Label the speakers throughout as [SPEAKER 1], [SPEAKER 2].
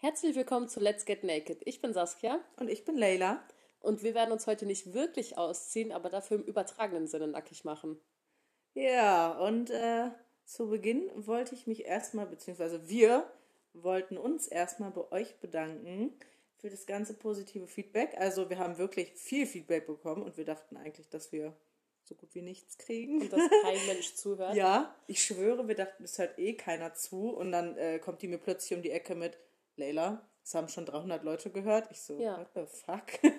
[SPEAKER 1] Herzlich willkommen zu Let's Get Naked. Ich bin Saskia.
[SPEAKER 2] Und ich bin Leila.
[SPEAKER 1] Und wir werden uns heute nicht wirklich ausziehen, aber dafür im übertragenen Sinne nackig machen.
[SPEAKER 2] Ja, und äh, zu Beginn wollte ich mich erstmal, beziehungsweise wir wollten uns erstmal bei euch bedanken für das ganze positive Feedback. Also wir haben wirklich viel Feedback bekommen und wir dachten eigentlich, dass wir so gut wie nichts kriegen.
[SPEAKER 1] Und dass kein Mensch zuhört.
[SPEAKER 2] Ja, ich schwöre, wir dachten, es hört eh keiner zu. Und dann äh, kommt die mir plötzlich um die Ecke mit, Leila, es haben schon 300 Leute gehört. Ich so,
[SPEAKER 1] Ja.
[SPEAKER 2] what the fuck?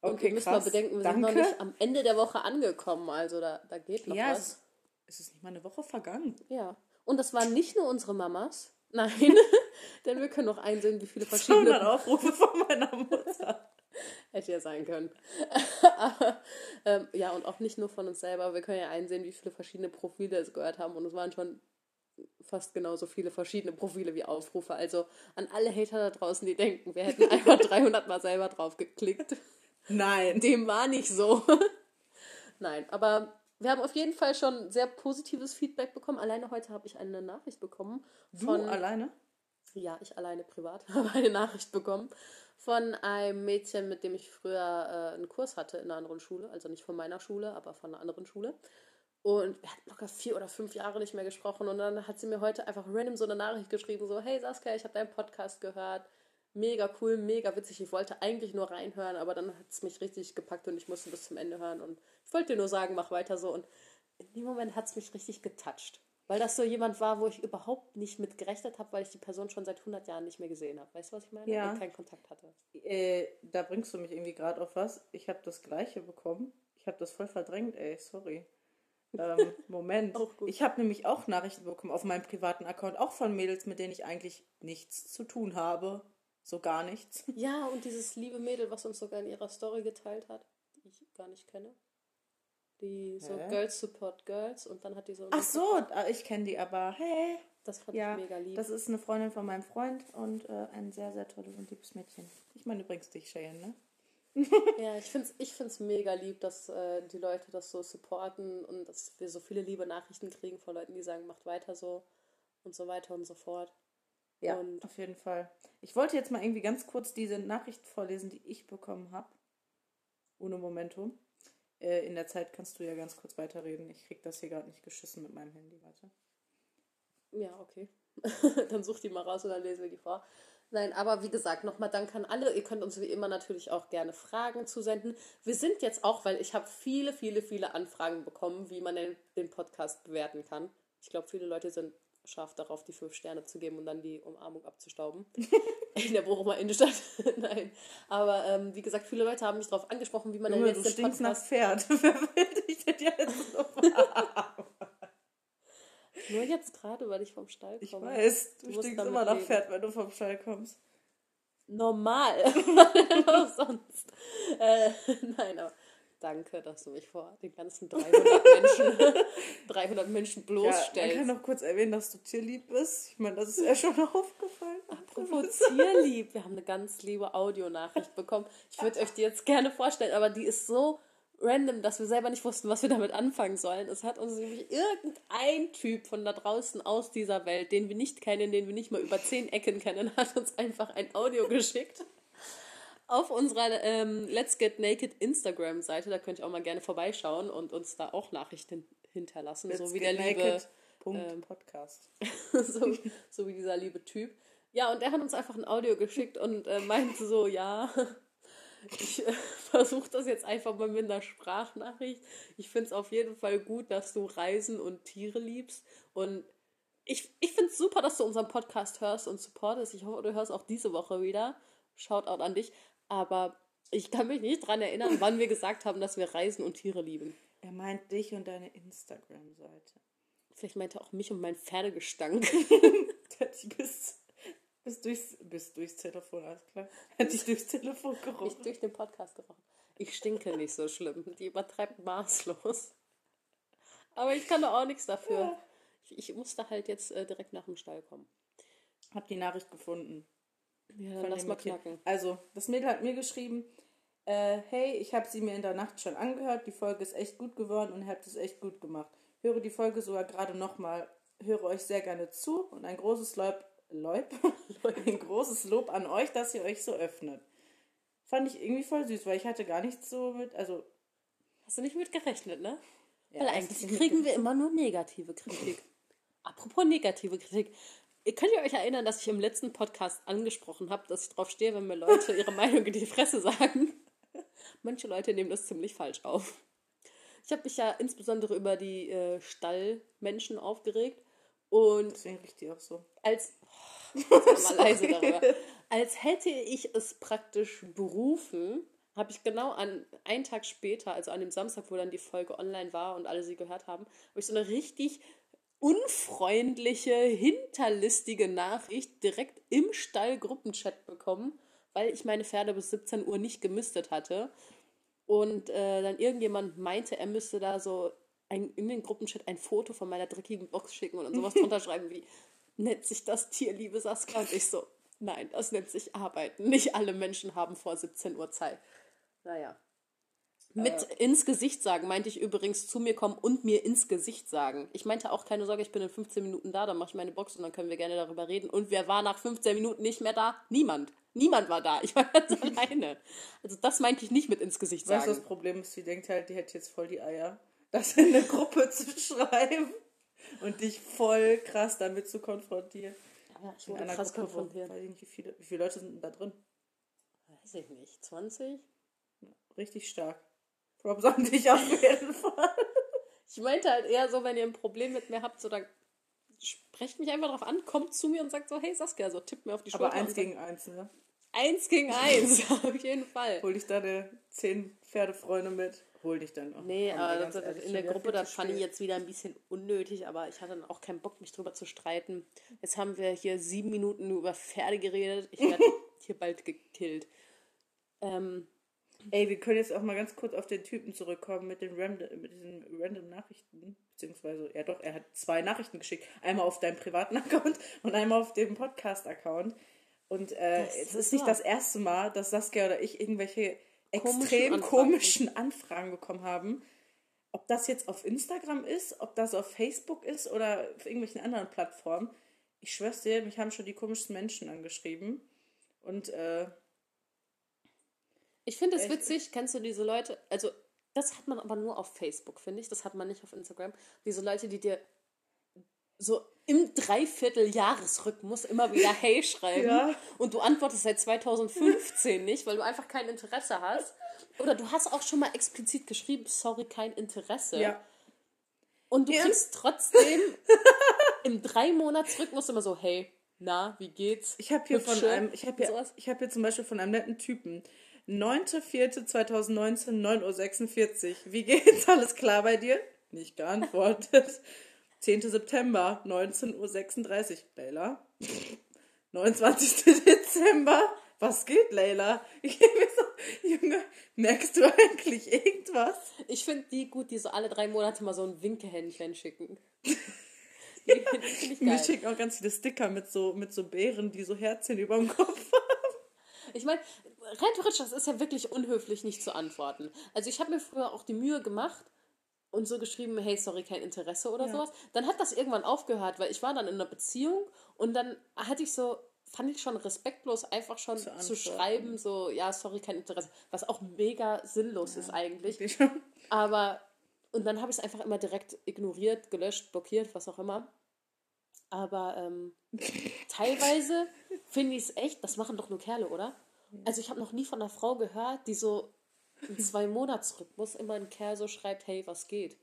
[SPEAKER 1] Und ihr müsst mal bedenken, wir sind noch
[SPEAKER 2] danke.
[SPEAKER 1] nicht am Ende der Woche angekommen. Also da, da geht noch
[SPEAKER 2] Ja,
[SPEAKER 1] was.
[SPEAKER 2] es, es ist nicht mal eine Woche vergangen.
[SPEAKER 1] Ja. Und das waren nicht nur unsere Mamas. Nein, denn wir können noch einsehen, wie viele
[SPEAKER 2] 200
[SPEAKER 1] verschiedene
[SPEAKER 2] Aufrufe von meiner Mutter.
[SPEAKER 1] Hätte ja sein können. Aber, ähm, ja, und auch nicht nur von uns selber. Wir können ja einsehen, wie viele verschiedene Profile es gehört haben. Und es waren schon fast genauso viele verschiedene Profile wie Aufrufe. Also an alle Hater da draußen, die denken, wir hätten einfach 300 Mal selber drauf geklickt.
[SPEAKER 2] Nein.
[SPEAKER 1] Dem war nicht so. Nein, aber wir haben auf jeden Fall schon sehr positives Feedback bekommen. Alleine heute habe ich eine Nachricht bekommen
[SPEAKER 2] Du
[SPEAKER 1] von
[SPEAKER 2] alleine?
[SPEAKER 1] ja, ich alleine privat habe eine Nachricht bekommen von einem Mädchen, mit dem ich früher äh, einen Kurs hatte in einer anderen Schule. Also nicht von meiner Schule, aber von einer anderen Schule. Und wir hatten locker vier oder fünf Jahre nicht mehr gesprochen. Und dann hat sie mir heute einfach random so eine Nachricht geschrieben: so, hey Saskia, ich habe deinen Podcast gehört. Mega cool, mega witzig. Ich wollte eigentlich nur reinhören, aber dann hat es mich richtig gepackt und ich musste bis zum Ende hören. Und ich wollte dir nur sagen, mach weiter so. Und in dem Moment hat es mich richtig getoucht. Weil das so jemand war, wo ich überhaupt nicht mit gerechnet habe, weil ich die Person schon seit 100 Jahren nicht mehr gesehen habe. Weißt du, was ich meine?
[SPEAKER 2] Ja.
[SPEAKER 1] Und keinen Kontakt hatte.
[SPEAKER 2] Äh, da bringst du mich irgendwie gerade auf was. Ich habe das gleiche bekommen. Ich habe das voll verdrängt, ey, sorry. Ähm, Moment. Ich habe nämlich auch Nachrichten bekommen auf meinem privaten Account, auch von Mädels, mit denen ich eigentlich nichts zu tun habe. So gar nichts.
[SPEAKER 1] Ja, und dieses liebe Mädel, was uns sogar in ihrer Story geteilt hat, die ich gar nicht kenne. Die so
[SPEAKER 2] Hä?
[SPEAKER 1] Girls Support Girls und dann hat die so.
[SPEAKER 2] Ach so, ah, ich kenne die aber. Hey.
[SPEAKER 1] Das fand
[SPEAKER 2] Ja,
[SPEAKER 1] ich mega lieb.
[SPEAKER 2] das ist eine Freundin von meinem Freund und äh, ein sehr, sehr tolles und liebes Mädchen. Ich meine übrigens dich, Cheyenne, ne?
[SPEAKER 1] Ja, ich finde es ich find's mega lieb, dass äh, die Leute das so supporten und dass wir so viele liebe Nachrichten kriegen von Leuten, die sagen, macht weiter so und so weiter und so fort.
[SPEAKER 2] Ja,
[SPEAKER 1] Und-
[SPEAKER 2] auf jeden Fall. Ich wollte jetzt mal irgendwie ganz kurz diese Nachricht vorlesen, die ich bekommen habe. Ohne Momentum. Äh, in der Zeit kannst du ja ganz kurz weiterreden. Ich krieg das hier gerade nicht geschissen mit meinem Handy. Warte.
[SPEAKER 1] Ja, okay. dann such die mal raus und dann lesen wir die vor. Nein, aber wie gesagt, nochmal Dank an alle. Ihr könnt uns wie immer natürlich auch gerne Fragen zusenden. Wir sind jetzt auch, weil ich habe viele, viele, viele Anfragen bekommen, wie man den, den Podcast bewerten kann. Ich glaube, viele Leute sind scharf darauf, die fünf Sterne zu geben und dann die Umarmung abzustauben. In der Bochumer Innenstadt. Nein. Aber ähm, wie gesagt, viele Leute haben mich darauf angesprochen, wie man denn
[SPEAKER 2] Junge,
[SPEAKER 1] jetzt
[SPEAKER 2] du
[SPEAKER 1] den
[SPEAKER 2] stinkst nach
[SPEAKER 1] Podcast...
[SPEAKER 2] Pferd. Wer will dich denn jetzt noch
[SPEAKER 1] Nur jetzt gerade, weil ich vom Stall komme.
[SPEAKER 2] Ich weiß, du
[SPEAKER 1] Du
[SPEAKER 2] stinkst immer nach
[SPEAKER 1] leben.
[SPEAKER 2] Pferd, wenn du vom Stall kommst.
[SPEAKER 1] normal. Was sonst? Äh, nein, aber danke, dass du mich vor den ganzen 300 Menschen, 300 Menschen
[SPEAKER 2] Ja, man
[SPEAKER 1] bloßstellst.
[SPEAKER 2] kann noch kurz erwähnen, dass du tierlieb bist. Ich meine, das ist ja schon aufgefallen.
[SPEAKER 1] Provozierlieb. Wir haben eine ganz liebe Audionachricht bekommen. Ich würde euch die jetzt gerne vorstellen, aber die ist so random, dass wir selber nicht wussten, was wir damit anfangen sollen. Es hat uns nämlich irgendein Typ von da draußen aus dieser Welt, den wir nicht kennen, den wir nicht mal über zehn Ecken kennen, hat uns einfach ein Audio geschickt. Auf unserer ähm, Let's Get Naked Instagram-Seite, da könnt ihr auch mal gerne vorbeischauen und uns da auch Nachrichten hinterlassen, so wie der liebe
[SPEAKER 2] Punkt
[SPEAKER 1] ähm,
[SPEAKER 2] Podcast.
[SPEAKER 1] so, so wie dieser liebe Typ. Ja, und er hat uns einfach ein Audio geschickt und äh, meinte so, ja, ich äh, versuche das jetzt einfach mal mit einer Sprachnachricht. Ich finde es auf jeden Fall gut, dass du Reisen und Tiere liebst. Und ich, ich finde es super, dass du unseren Podcast hörst und supportest. Ich hoffe, du hörst auch diese Woche wieder. Shoutout an dich. Aber ich kann mich nicht dran erinnern, wann wir gesagt haben, dass wir Reisen und Tiere lieben.
[SPEAKER 2] Er meint dich und deine Instagram-Seite.
[SPEAKER 1] Vielleicht meinte er auch mich und mein Pferdegestank.
[SPEAKER 2] Der hat dich bis, bis, durchs, bis durchs Telefon, alles klar. Hat dich durchs Telefon
[SPEAKER 1] Ich
[SPEAKER 2] gerochen.
[SPEAKER 1] durch den Podcast gerochen. Ich stinke nicht so schlimm. Die übertreibt maßlos. Aber ich kann da auch nichts dafür. Ich, ich musste halt jetzt äh, direkt nach dem Stall kommen.
[SPEAKER 2] Hab die Nachricht gefunden.
[SPEAKER 1] Ja, dann
[SPEAKER 2] von
[SPEAKER 1] lass mal knacken.
[SPEAKER 2] Also, das Mädel hat mir geschrieben, äh, hey, ich habe sie mir in der Nacht schon angehört, die Folge ist echt gut geworden und ihr habt es echt gut gemacht. Höre die Folge sogar gerade nochmal, höre euch sehr gerne zu und ein großes Lob, Lob, ein großes Lob an euch, dass ihr euch so öffnet. Fand ich irgendwie voll süß, weil ich hatte gar nichts so mit, also
[SPEAKER 1] Hast du nicht mit gerechnet, ne?
[SPEAKER 2] Ja,
[SPEAKER 1] Weil eigentlich kriegen wir immer nur negative Kritik. Apropos negative Kritik. Ihr könnt ihr euch erinnern, dass ich im letzten Podcast angesprochen habe, dass ich drauf stehe, wenn mir Leute ihre Meinung in die Fresse sagen. Manche Leute nehmen das ziemlich falsch auf. Ich habe mich ja insbesondere über die äh, Stallmenschen aufgeregt und
[SPEAKER 2] deswegen riecht die auch so.
[SPEAKER 1] als oh, leise darüber, als hätte ich es praktisch berufen, habe ich genau an einen Tag später, also an dem Samstag, wo dann die Folge online war und alle sie gehört haben, habe ich so eine richtig unfreundliche, hinterlistige Nachricht direkt im Stall-Gruppenchat bekommen, weil ich meine Pferde bis 17 Uhr nicht gemistet hatte. Und äh, dann irgendjemand meinte, er müsste da so ein, in den Gruppenchat ein Foto von meiner dreckigen Box schicken und dann sowas drunter schreiben wie, nennt sich das Tier, liebe Saskia? Und ich so, nein, das nennt sich Arbeiten. Nicht alle Menschen haben vor 17 Uhr Zeit. Naja. Mit ins Gesicht sagen meinte ich übrigens zu mir kommen und mir ins Gesicht sagen. Ich meinte auch keine Sorge, ich bin in 15 Minuten da, dann mache ich meine Box und dann können wir gerne darüber reden. Und wer war nach 15 Minuten nicht mehr da? Niemand. Niemand war da. Ich war ganz alleine. Also das meinte ich nicht mit ins Gesicht
[SPEAKER 2] Weißt du,
[SPEAKER 1] sagen.
[SPEAKER 2] das Problem ist, sie denkt halt, die hätte jetzt voll die Eier, das in eine Gruppe zu schreiben und dich voll krass damit zu konfrontieren.
[SPEAKER 1] Ja, ich wurde krass
[SPEAKER 2] Gruppe,
[SPEAKER 1] konfrontiert.
[SPEAKER 2] weiß ich nicht, wie viele, wie viele Leute sind denn da drin?
[SPEAKER 1] Weiß ich nicht. 20?
[SPEAKER 2] Richtig stark. Props an dich auf jeden Fall.
[SPEAKER 1] Ich meinte halt eher so, wenn ihr ein Problem mit mir habt, so dann sprecht mich einfach drauf an, kommt zu mir und sagt so, hey Saskia, so tippt mir auf die Schulter.
[SPEAKER 2] Aber eins gegen eins, ne?
[SPEAKER 1] eins gegen eins, auf jeden Fall.
[SPEAKER 2] Hol dich deine zehn Pferdefreunde mit. Hol dich dann auch.
[SPEAKER 1] Nee, aber
[SPEAKER 2] ehrlich,
[SPEAKER 1] in der Gruppe, das fand ich jetzt wieder ein bisschen unnötig, aber ich hatte dann auch keinen Bock, mich drüber zu streiten. Jetzt haben wir hier sieben Minuten nur über Pferde geredet. Ich werde hier bald gekillt. Ähm,
[SPEAKER 2] Ey, wir können jetzt auch mal ganz kurz auf den Typen zurückkommen mit den random, mit diesen random Nachrichten. Beziehungsweise, ja doch, er hat zwei Nachrichten geschickt. Einmal auf deinem privaten Account und einmal auf dem Podcast-Account. Und äh, es
[SPEAKER 1] ist
[SPEAKER 2] ist nicht das erste Mal, dass Saskia oder ich irgendwelche
[SPEAKER 1] Komischen
[SPEAKER 2] extrem
[SPEAKER 1] Anfragen.
[SPEAKER 2] komischen Anfragen bekommen haben. Ob das jetzt auf Instagram ist, ob das auf Facebook ist oder auf irgendwelchen anderen Plattformen. Ich schwör's dir, mich haben schon die komischsten Menschen angeschrieben. Und äh,
[SPEAKER 1] ich finde es witzig, kennst du diese Leute, also das hat man aber nur auf Facebook, finde ich, das hat man nicht auf Instagram. Diese Leute, die dir so im Dreivierteljahresrhythmus immer wieder Hey schreiben
[SPEAKER 2] Ja.
[SPEAKER 1] und du antwortest seit 2015 nicht, weil du einfach kein Interesse hast. Oder du hast auch schon mal explizit geschrieben, sorry, kein Interesse.
[SPEAKER 2] ja,
[SPEAKER 1] Und du
[SPEAKER 2] Ja.
[SPEAKER 1] kriegst trotzdem im Drei-Monats-Rhythmus immer so, hey, na, wie geht's?
[SPEAKER 2] Ich habe hier von
[SPEAKER 1] Hübsche
[SPEAKER 2] einem, ich habe
[SPEAKER 1] und
[SPEAKER 2] hier,
[SPEAKER 1] sowas.
[SPEAKER 2] ich habe hier zum Beispiel von einem netten Typen. 9.4.2019, 9.46 Uhr. Wie geht's? Alles klar bei dir? Nicht geantwortet. 10. September, 19.36 Uhr. Leila. 29. Dezember. Was geht, Leila? Ich so, Junge, merkst du eigentlich irgendwas?
[SPEAKER 1] Ich finde die gut, die so alle drei Monate mal so ein Winkehändchen schicken. Ich
[SPEAKER 2] Mir schicken auch ganz viele Sticker mit so, mit so Beeren, die so Herzchen über dem Kopf haben.
[SPEAKER 1] Ich meine, rein theoretisch, das ist ja wirklich unhöflich, nicht zu antworten. Also ich habe mir früher auch die Mühe gemacht und so geschrieben, hey, sorry, kein Interesse oder
[SPEAKER 2] Ja.
[SPEAKER 1] sowas. Dann hat das irgendwann aufgehört, weil ich war dann in einer Beziehung und dann hatte ich so, fand ich schon respektlos, einfach schon
[SPEAKER 2] Zu
[SPEAKER 1] zu, schreiben, so, ja, sorry, kein Interesse. Was auch mega sinnlos ist eigentlich. Aber, und dann habe ich es einfach immer direkt ignoriert, gelöscht, blockiert, was auch immer. Aber ähm, teilweise finde ich es echt, das machen doch nur Kerle, oder? Also ich habe noch nie von einer Frau gehört, die so im Zwei-Monats-Rhythmus immer ein Kerl so schreibt, hey, was geht?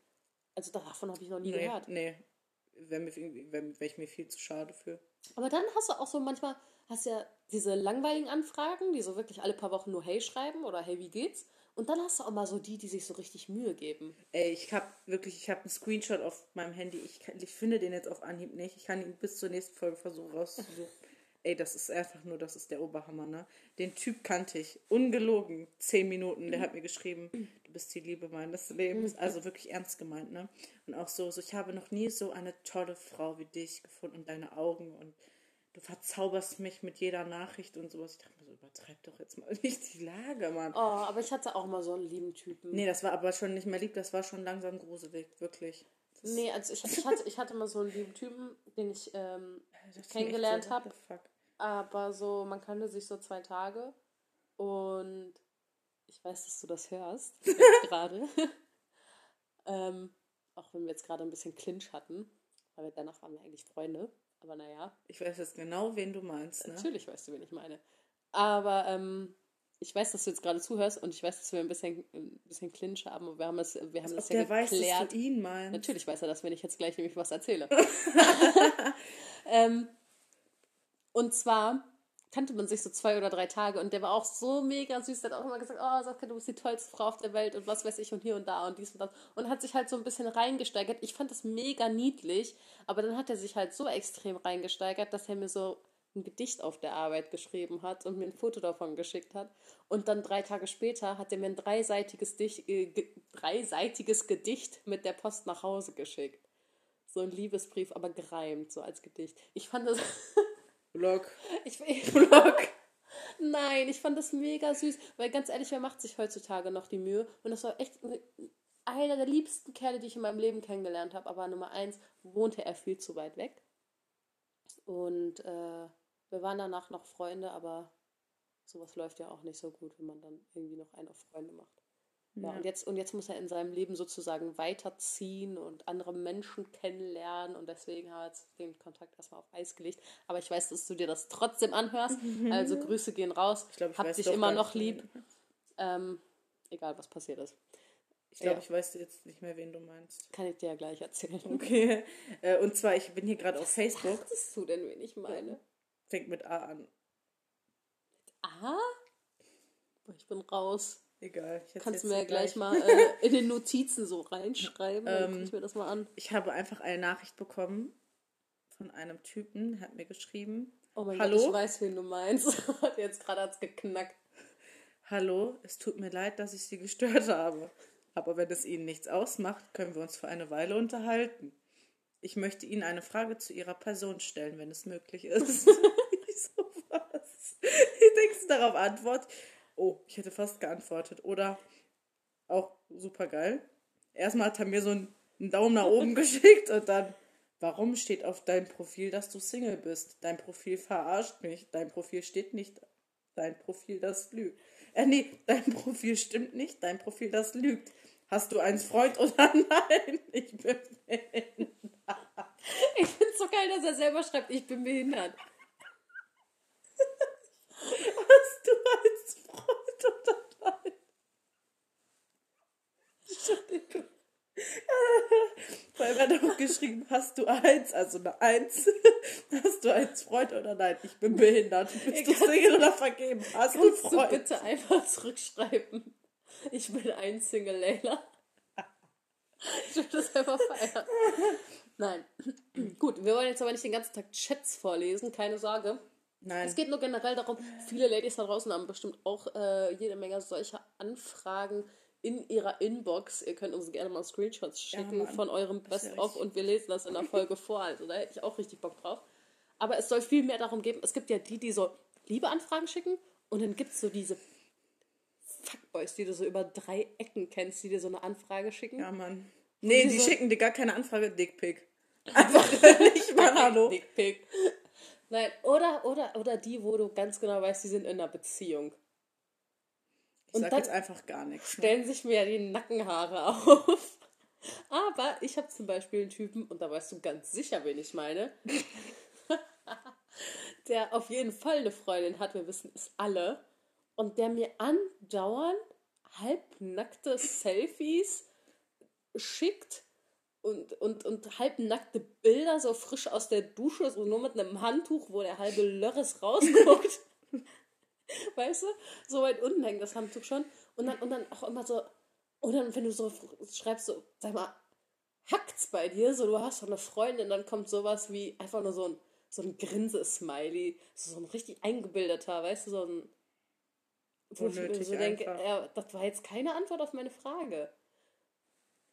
[SPEAKER 1] Also davon habe ich noch nie
[SPEAKER 2] Nee,
[SPEAKER 1] gehört.
[SPEAKER 2] nee. Wäre wär, wär ich mir viel zu schade für.
[SPEAKER 1] Aber dann hast du auch so manchmal, hast ja diese langweiligen Anfragen, die so wirklich alle paar Wochen nur Hey schreiben oder Hey, wie geht's? Und dann hast du auch mal so die, die sich so richtig Mühe geben.
[SPEAKER 2] Ey, ich habe wirklich, ich habe einen Screenshot auf meinem Handy. Ich, kann, ich finde den jetzt auf Anhieb nicht. Ich kann ihn bis zur nächsten Folge versuchen rauszusuchen. Ey, das ist einfach nur, das ist der Oberhammer, ne? Den Typ kannte ich. Ungelogen. Zehn Minuten. Der hat mir geschrieben, du bist die Liebe meines Lebens. Also wirklich ernst gemeint, ne? Und auch so, so, ich habe noch nie so eine tolle Frau wie dich gefunden und deine Augen und du verzauberst mich mit jeder Nachricht und sowas. Ich dachte mir so, übertreib doch jetzt mal nicht die Lage, Mann.
[SPEAKER 1] Oh, aber ich hatte auch mal so einen lieben Typen.
[SPEAKER 2] Nee, das war aber schon nicht mehr lieb, das war schon langsam gruselig, wirklich. Das,
[SPEAKER 1] Nee, also ich, ich, hatte, ich hatte mal so einen lieben Typen, den ich ähm, kennengelernt habe. Aber so, man kannte sich so zwei Tage. Und ich weiß, dass du das hörst, gerade. ähm, auch wenn wir jetzt gerade ein bisschen Clinch hatten, weil wir danach waren wir eigentlich Freunde. Aber naja.
[SPEAKER 2] Ich weiß jetzt genau, wen du meinst.
[SPEAKER 1] Ne? Natürlich weißt du, wen ich meine. Aber ähm, ich weiß, dass du jetzt gerade zuhörst und ich weiß, dass wir ein bisschen, ein bisschen Clinch haben. Und wir haben das, wir haben das ja der geklärt. Weiß, dass du ihn meinst. Natürlich weiß er das, wenn ich jetzt gleich nämlich was erzähle. ähm, und zwar kannte man sich so zwei oder drei Tage und der war auch so mega süß. Der hat auch immer gesagt, oh Saskia, du bist die tollste Frau auf der Welt und was weiß ich und hier und da und dies und das. Und hat sich halt so ein bisschen reingesteigert. Ich fand das mega niedlich, aber dann hat er sich halt so extrem reingesteigert, dass er mir so ein Gedicht auf der Arbeit geschrieben hat und mir ein Foto davon geschickt hat. Und dann drei Tage später hat er mir ein dreiseitiges, Dich, äh, ge, dreiseitiges Gedicht mit der Post nach Hause geschickt. So ein Liebesbrief, aber gereimt, so als Gedicht. Ich fand das. Blog. Ich, ich, Blog. Nein, ich fand das mega süß, weil ganz ehrlich, wer macht sich heutzutage noch die Mühe? Und das war echt einer der liebsten Kerle, die ich in meinem Leben kennengelernt habe. Aber Nummer eins wohnte er viel zu weit weg. Und äh, wir waren danach noch Freunde, aber sowas läuft ja auch nicht so gut, wenn man dann irgendwie noch einen auf Freunde macht. Ja, und, jetzt, und jetzt muss er in seinem Leben sozusagen weiterziehen und andere Menschen kennenlernen und deswegen hat er den Kontakt erstmal auf Eis gelegt. Aber ich weiß, dass du dir das trotzdem anhörst. Mhm. Also Grüße gehen raus. Ich glaub, ich Hab dich immer noch lieb. Ähm, egal, was passiert ist.
[SPEAKER 2] Ich glaube, ja. ich weiß jetzt nicht mehr, wen du meinst.
[SPEAKER 1] Kann ich dir ja gleich erzählen.
[SPEAKER 2] Okay. Äh, und zwar, ich bin hier gerade auf Facebook.
[SPEAKER 1] Was du denn, wen ich meine?
[SPEAKER 2] Fängt mit A an. Mit
[SPEAKER 1] A? Ich bin raus.
[SPEAKER 2] Egal.
[SPEAKER 1] Kannst du mir ja gleich, mal äh, in den Notizen so reinschreiben. ähm, dann ich mir das mal an.
[SPEAKER 2] Ich habe einfach eine Nachricht bekommen von einem Typen, der hat mir geschrieben.
[SPEAKER 1] Oh mein Hallo? Gott, ich weiß, wen du meinst. Jetzt gerade hat es geknackt.
[SPEAKER 2] Hallo, es tut mir leid, dass ich Sie gestört habe. Aber wenn es Ihnen nichts ausmacht, können wir uns für eine Weile unterhalten. Ich möchte Ihnen eine Frage zu Ihrer Person stellen, wenn es möglich ist. ich so was. Ich denke darauf Antwort. Oh, ich hätte fast geantwortet. Oder auch super geil. Erstmal hat er mir so einen, Daumen nach oben geschickt und dann, warum steht auf deinem Profil, dass du Single bist? Dein Profil verarscht mich. Dein Profil steht nicht. Dein Profil, das lügt. Äh, nee, dein Profil stimmt nicht. Dein Profil, das lügt. Hast du einen Freund oder nein? Ich bin.
[SPEAKER 1] Ich finde es so geil, dass er selber schreibt, ich bin behindert.
[SPEAKER 2] Hast du einen Freund oder nein? Entschuldigung. Weil er doch geschrieben, hast du eins, also eine Eins. Hast du eins Freund oder nein? Ich bin behindert. Bist du Single oder vergeben?
[SPEAKER 1] Hast du Freund? Du bitte einfach zurückschreiben. Ich bin ein Single Layla. Ich würde das einfach feiern. Nein. Gut, wir wollen jetzt aber nicht den ganzen Tag Chats vorlesen, keine Sorge. Nein. Es geht nur generell darum, viele Ladies da draußen haben bestimmt auch äh, jede Menge solcher Anfragen in ihrer Inbox. Ihr könnt uns gerne mal Screenshots schicken ja, von eurem Best-of und wir lesen das in der Folge vor. Also da hätte ich auch richtig Bock drauf. Aber es soll viel mehr darum geben. Es gibt ja die, die so Liebeanfragen schicken und dann gibt es so diese Fuckboys, die du so über drei Ecken kennst, die dir so eine Anfrage schicken.
[SPEAKER 2] Ja, Mann. Nee, die, so schicken dir gar keine Anfrage, Dickpick. Einfach nicht
[SPEAKER 1] mal Hallo. Dickpick. Nein, oder, oder, oder die, wo du ganz genau weißt, die sind in einer Beziehung.
[SPEAKER 2] Ich und sag jetzt einfach gar nichts.
[SPEAKER 1] Stellen sich mir ja die Nackenhaare auf. Aber ich habe zum Beispiel einen Typen, und da weißt du ganz sicher, wen ich meine, der auf jeden Fall eine Freundin hat, wir wissen es alle, und der mir andauernd halbnackte Selfies schickt und, und, und halbnackte Bilder so frisch aus der Dusche, so nur mit einem Handtuch, wo der halbe Lörres rausguckt. weißt du? So weit unten hängt das Handtuch schon. Und dann, und dann auch immer so, und dann, wenn du so schreibst, so, sag mal, hackt's bei dir? So, du hast doch eine Freundin, dann kommt sowas wie einfach nur so ein, so ein Grinse-Smiley. So ein richtig eingebildeter, weißt du, so ein. Wo ich mir so denke, ja, das war jetzt keine Antwort auf meine Frage.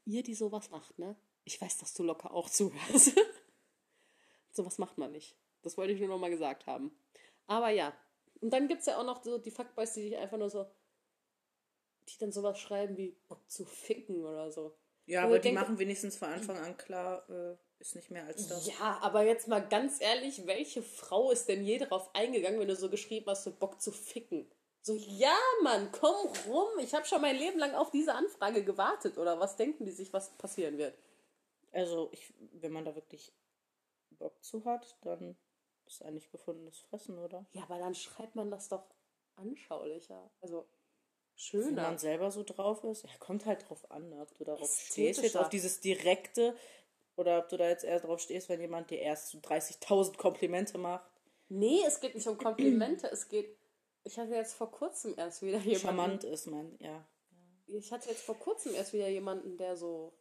[SPEAKER 1] Ihr, die sowas macht, ne? Ich weiß, dass du locker auch zuhörst. sowas macht man nicht. Das wollte ich nur noch mal gesagt haben. Aber ja. Und dann gibt es ja auch noch so die Fuckboys, die sich einfach nur so, die dann sowas schreiben wie Bock zu ficken oder so.
[SPEAKER 2] Ja, aber die denke, machen wenigstens von Anfang an klar, äh, ist nicht mehr als das.
[SPEAKER 1] Ja, aber jetzt mal ganz ehrlich, welche Frau ist denn je darauf eingegangen, wenn du so geschrieben hast, so Bock zu ficken? So, ja, Mann, komm rum. Ich habe schon mein Leben lang auf diese Anfrage gewartet. Oder was denken die sich, was passieren wird?
[SPEAKER 2] Also, ich, wenn man da wirklich Bock zu hat, dann ist eigentlich gefundenes Fressen, oder?
[SPEAKER 1] Ja, aber dann schreibt man das doch anschaulicher. Also,
[SPEAKER 2] Wenn
[SPEAKER 1] schöner.
[SPEAKER 2] man selber so drauf ist, ja, kommt halt drauf an, ob du darauf stehst, jetzt auf dieses direkte oder ob du da jetzt eher drauf stehst, wenn jemand dir erst so 30.000 Komplimente macht.
[SPEAKER 1] Nee, es geht nicht um Komplimente. es geht. Ich hatte jetzt vor kurzem erst wieder jemanden.
[SPEAKER 2] Charmant ist man, ja.
[SPEAKER 1] Ich hatte jetzt vor kurzem erst wieder jemanden, der so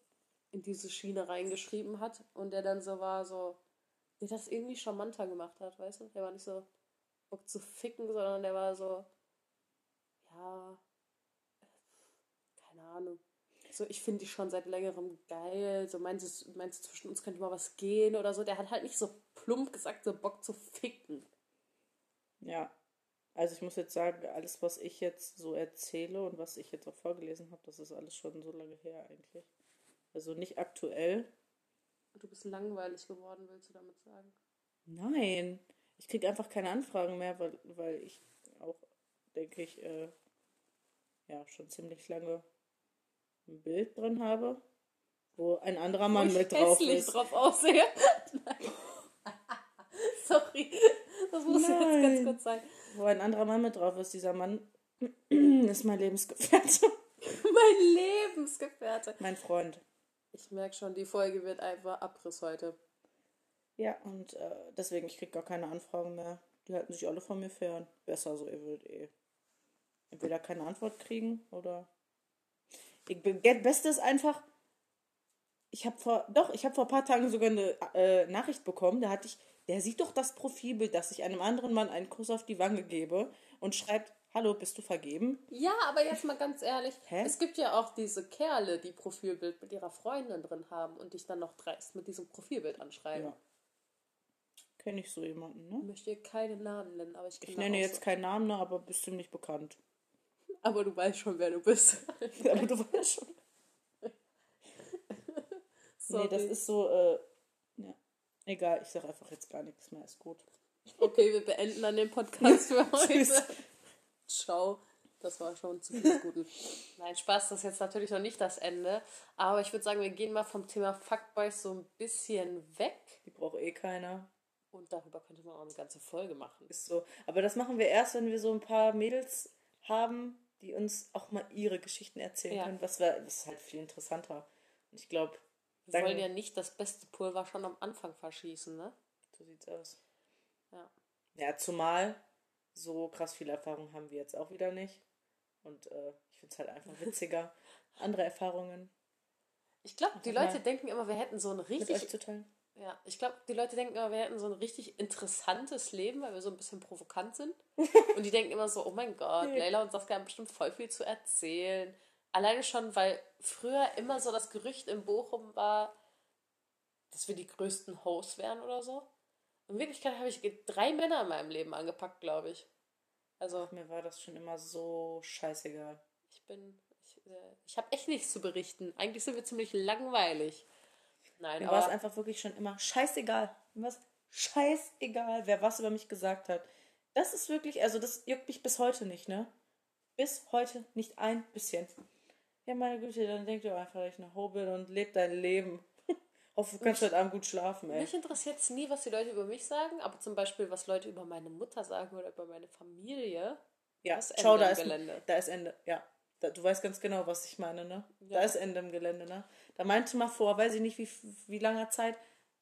[SPEAKER 1] in diese Schiene reingeschrieben hat und der dann so war, so, der das irgendwie charmanter gemacht hat, weißt du? Der war nicht so Bock zu ficken, sondern der war so, ja, keine Ahnung. So, ich finde dich schon seit längerem geil. So, meinst du, meinst du, zwischen uns könnte mal was gehen oder so? Der hat halt nicht so plump gesagt, so Bock zu ficken.
[SPEAKER 2] Ja. Also ich muss jetzt sagen, alles, was ich jetzt so erzähle und was ich jetzt auch vorgelesen habe, das ist alles schon so lange her eigentlich. Also nicht aktuell.
[SPEAKER 1] Du bist langweilig geworden, willst du damit sagen?
[SPEAKER 2] Nein, ich kriege einfach keine Anfragen mehr, weil, weil ich auch, denke ich, äh, ja, schon ziemlich lange ein Bild drin habe, wo ein anderer Mann
[SPEAKER 1] Wo ich
[SPEAKER 2] mit drauf ist.
[SPEAKER 1] drauf aussehe. Nein. Sorry, das muss jetzt ganz
[SPEAKER 2] Nein.
[SPEAKER 1] kurz sein.
[SPEAKER 2] Wo ein anderer Mann mit drauf ist. Dieser Mann ist mein Lebensgefährte,
[SPEAKER 1] Mein Lebensgefährte.
[SPEAKER 2] mein Freund.
[SPEAKER 1] Ich merke schon, die Folge wird einfach Abriss heute.
[SPEAKER 2] Ja, und äh, deswegen, ich kriege gar keine Anfragen mehr. Die halten sich alle von mir fern. Besser so, ihr würdet eh entweder keine Antwort kriegen oder. Ich, bin- das Beste ist einfach, ich habe vor, doch, ich habe vor ein paar Tagen sogar eine äh, Nachricht bekommen, da hatte ich, der sieht doch das Profilbild, dass ich einem anderen Mann einen Kuss auf die Wange gebe und schreibt, hallo, bist du vergeben?
[SPEAKER 1] Ja, aber jetzt mal ganz ehrlich,
[SPEAKER 2] Hä?
[SPEAKER 1] es gibt ja auch diese Kerle, die Profilbild mit ihrer Freundin drin haben und dich dann noch dreist mit diesem Profilbild anschreiben.
[SPEAKER 2] Ja. Kenne ich so jemanden,
[SPEAKER 1] Ich
[SPEAKER 2] ne?
[SPEAKER 1] möchte hier keine Namen nennen, aber ich,
[SPEAKER 2] Ich
[SPEAKER 1] kenne
[SPEAKER 2] nenne
[SPEAKER 1] auch
[SPEAKER 2] jetzt
[SPEAKER 1] so.
[SPEAKER 2] keinen Namen, ne, aber bist ziemlich bekannt.
[SPEAKER 1] Aber du weißt schon, wer du bist.
[SPEAKER 2] aber du weißt schon.
[SPEAKER 1] Sorry.
[SPEAKER 2] Nee, das ist so, äh. Egal, ich sag einfach jetzt gar nichts mehr, ist gut.
[SPEAKER 1] Okay, wir beenden dann den Podcast für heute. Ciao. Das war schon zu viel Guten. Nein, Spaß, das ist jetzt natürlich noch nicht das Ende. Aber ich würde sagen, wir gehen mal vom Thema Fuckboys so ein bisschen weg.
[SPEAKER 2] Die braucht eh keiner.
[SPEAKER 1] Und darüber könnte man auch eine ganze Folge machen.
[SPEAKER 2] Ist so. Aber das machen wir erst, wenn wir so ein paar Mädels haben, die uns auch mal ihre Geschichten erzählen
[SPEAKER 1] Ja.
[SPEAKER 2] können. Was wär, das ist halt viel interessanter. Und ich glaube,
[SPEAKER 1] Wir wollen ja nicht das beste Pulver schon am Anfang verschießen, ne?
[SPEAKER 2] so sieht's aus.
[SPEAKER 1] Ja.
[SPEAKER 2] Ja, zumal so krass viel Erfahrung haben wir jetzt auch wieder nicht. Und äh, ich finde es halt einfach witziger, andere Erfahrungen
[SPEAKER 1] Ich glaube, die Leute denken immer, wir hätten so ein richtig
[SPEAKER 2] euch zu teilen.
[SPEAKER 1] Ja, ich glaube, die Leute denken immer, wir hätten so ein richtig interessantes Leben, weil wir so ein bisschen provokant sind. Und die denken immer so, oh mein Gott. Leila und Saskia haben bestimmt voll viel zu erzählen. Alleine schon, weil früher immer so das Gerücht in Bochum war, dass wir die größten Hosts wären oder so. In Wirklichkeit habe ich drei Männer in meinem Leben angepackt, glaube ich. Also,
[SPEAKER 2] Mir war das schon immer so scheißegal.
[SPEAKER 1] ich bin, ich, äh, ich habe echt nichts zu berichten. Eigentlich sind wir ziemlich langweilig. Nein,
[SPEAKER 2] Mir war es einfach wirklich schon immer scheißegal. Mir war es scheißegal, wer was über mich gesagt hat. Das ist wirklich, also das juckt mich bis heute nicht, ne? Bis heute nicht ein bisschen. Ja, meine Güte, dann denk dir einfach, ich eine Ho bin und leb dein Leben. Hoffe, du kannst heute Abend gut schlafen, ey.
[SPEAKER 1] Mich interessiert es nie, was die Leute über mich sagen, aber zum Beispiel, was Leute über meine Mutter sagen oder über meine Familie.
[SPEAKER 2] Ja,
[SPEAKER 1] das
[SPEAKER 2] schau,
[SPEAKER 1] Ende
[SPEAKER 2] da
[SPEAKER 1] im
[SPEAKER 2] ist,
[SPEAKER 1] Gelände.
[SPEAKER 2] da ist Ende. Ja, da, du weißt ganz genau, was ich meine, ne? Da
[SPEAKER 1] Ja.
[SPEAKER 2] ist Ende im Gelände, ne? Da meinte mal vor, weiß ich nicht, wie, wie langer Zeit,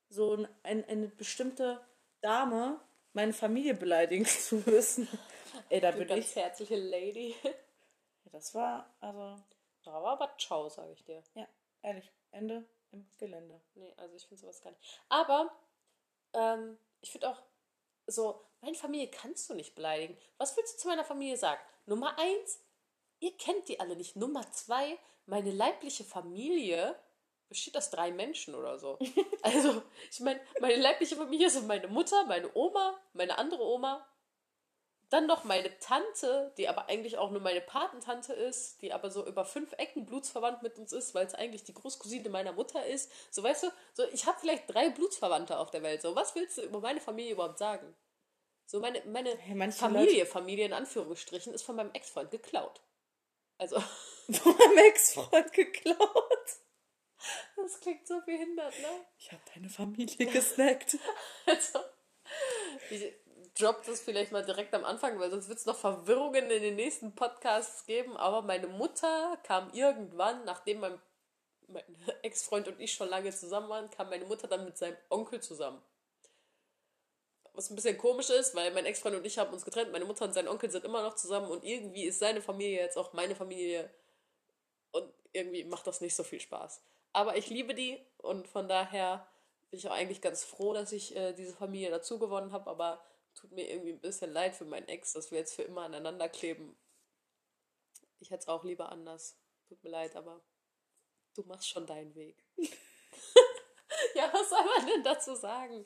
[SPEAKER 2] so ein, ein, eine bestimmte Dame meine Familie beleidigen zu müssen. Ey, da
[SPEAKER 1] Eine
[SPEAKER 2] bin
[SPEAKER 1] ganz
[SPEAKER 2] ich.
[SPEAKER 1] herzliche Lady.
[SPEAKER 2] Ja, das war, also,
[SPEAKER 1] Da war aber ciao, sage ich dir.
[SPEAKER 2] ja, ehrlich, Ende im Gelände.
[SPEAKER 1] Nee, also ich finde sowas gar nicht. Aber ähm, ich finde auch so, meine Familie kannst du nicht beleidigen. Was willst du zu meiner Familie sagen? Nummer eins, ihr kennt die alle nicht. Nummer zwei, meine leibliche Familie besteht aus drei Menschen oder so. Also, ich meine, meine leibliche Familie sind meine Mutter, meine Oma, meine andere Oma. Dann noch meine Tante, die aber eigentlich auch nur meine Patentante ist, die aber so über fünf Ecken blutsverwandt mit uns ist, weil es eigentlich die Großcousine meiner Mutter ist. So, weißt du, so ich habe vielleicht drei Blutsverwandte auf der Welt. So, was willst du über meine Familie überhaupt sagen? So, meine, meine
[SPEAKER 2] manche
[SPEAKER 1] Familie,
[SPEAKER 2] Leute-
[SPEAKER 1] Familie in Anführungsstrichen, ist von meinem Ex-Freund geklaut. Also,
[SPEAKER 2] Von meinem Ex-Freund geklaut.
[SPEAKER 1] das klingt so behindert, ne?
[SPEAKER 2] Ich habe deine Familie gesnackt.
[SPEAKER 1] Also, ich droppe das vielleicht mal direkt am Anfang, weil sonst wird es noch Verwirrungen in den nächsten Podcasts geben. Aber meine Mutter kam irgendwann, nachdem mein, mein Ex-Freund und ich schon lange zusammen waren, kam meine Mutter dann mit seinem Onkel zusammen. Was ein bisschen komisch ist, weil mein Ex-Freund und ich haben uns getrennt. Meine Mutter und sein Onkel sind immer noch zusammen und irgendwie ist seine Familie jetzt auch meine Familie. Und irgendwie macht das nicht so viel Spaß. Aber ich liebe die und von daher bin ich auch eigentlich ganz froh, dass ich äh, diese Familie dazu gewonnen habe, aber tut mir irgendwie ein bisschen leid für meinen Ex, dass wir jetzt für immer aneinander kleben. Ich hätte es auch lieber anders. Tut mir leid, aber du machst schon deinen Weg. ja, was soll man denn dazu sagen?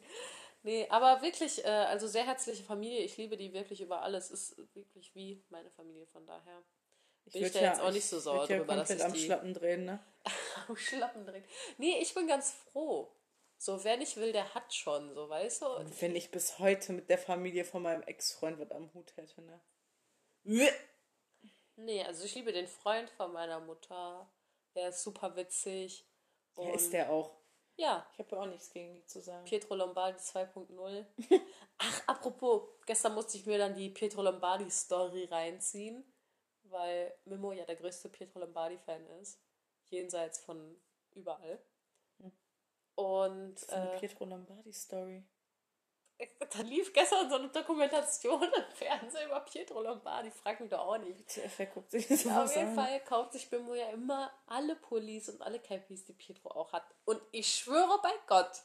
[SPEAKER 1] Nee, aber wirklich, äh, also sehr herzliche Familie. Ich liebe die wirklich über alles. Ist wirklich wie meine Familie, von daher bin ich,
[SPEAKER 2] würd
[SPEAKER 1] da jetzt auch nicht so sauer
[SPEAKER 2] würd ja
[SPEAKER 1] drüber, dass ich
[SPEAKER 2] am
[SPEAKER 1] die
[SPEAKER 2] Schlappen drehen, ne?
[SPEAKER 1] am Schlappen drehen. Nee, ich bin ganz froh. So, wer nicht will, der hat schon, so, weißt du? Und
[SPEAKER 2] Wenn ich bis heute mit der Familie von meinem Ex-Freund was am Hut hätte, ne?
[SPEAKER 1] Nee, also ich liebe den Freund von meiner Mutter. Der ist super witzig.
[SPEAKER 2] Ja, ist der auch.
[SPEAKER 1] Ja,
[SPEAKER 2] Ich habe ja auch nichts gegen die zu sagen.
[SPEAKER 1] Pietro Lombardi 2.0. Ach, apropos, gestern musste ich mir dann die Pietro Lombardi Story reinziehen, weil Mimo ja der größte Pietro Lombardi-Fan ist. Jenseits von überall. Und
[SPEAKER 2] Das ist eine
[SPEAKER 1] äh,
[SPEAKER 2] Pietro Lombardi-Story.
[SPEAKER 1] da lief gestern so eine Dokumentation im Fernsehen über Pietro Lombardi. Frag mich doch auch nicht.
[SPEAKER 2] TF, guckt sich das
[SPEAKER 1] Auf jeden
[SPEAKER 2] an?
[SPEAKER 1] Fall kauft sich Bimbo ja immer alle Pullis und alle Cappies, die Pietro auch hat. Und ich schwöre bei Gott,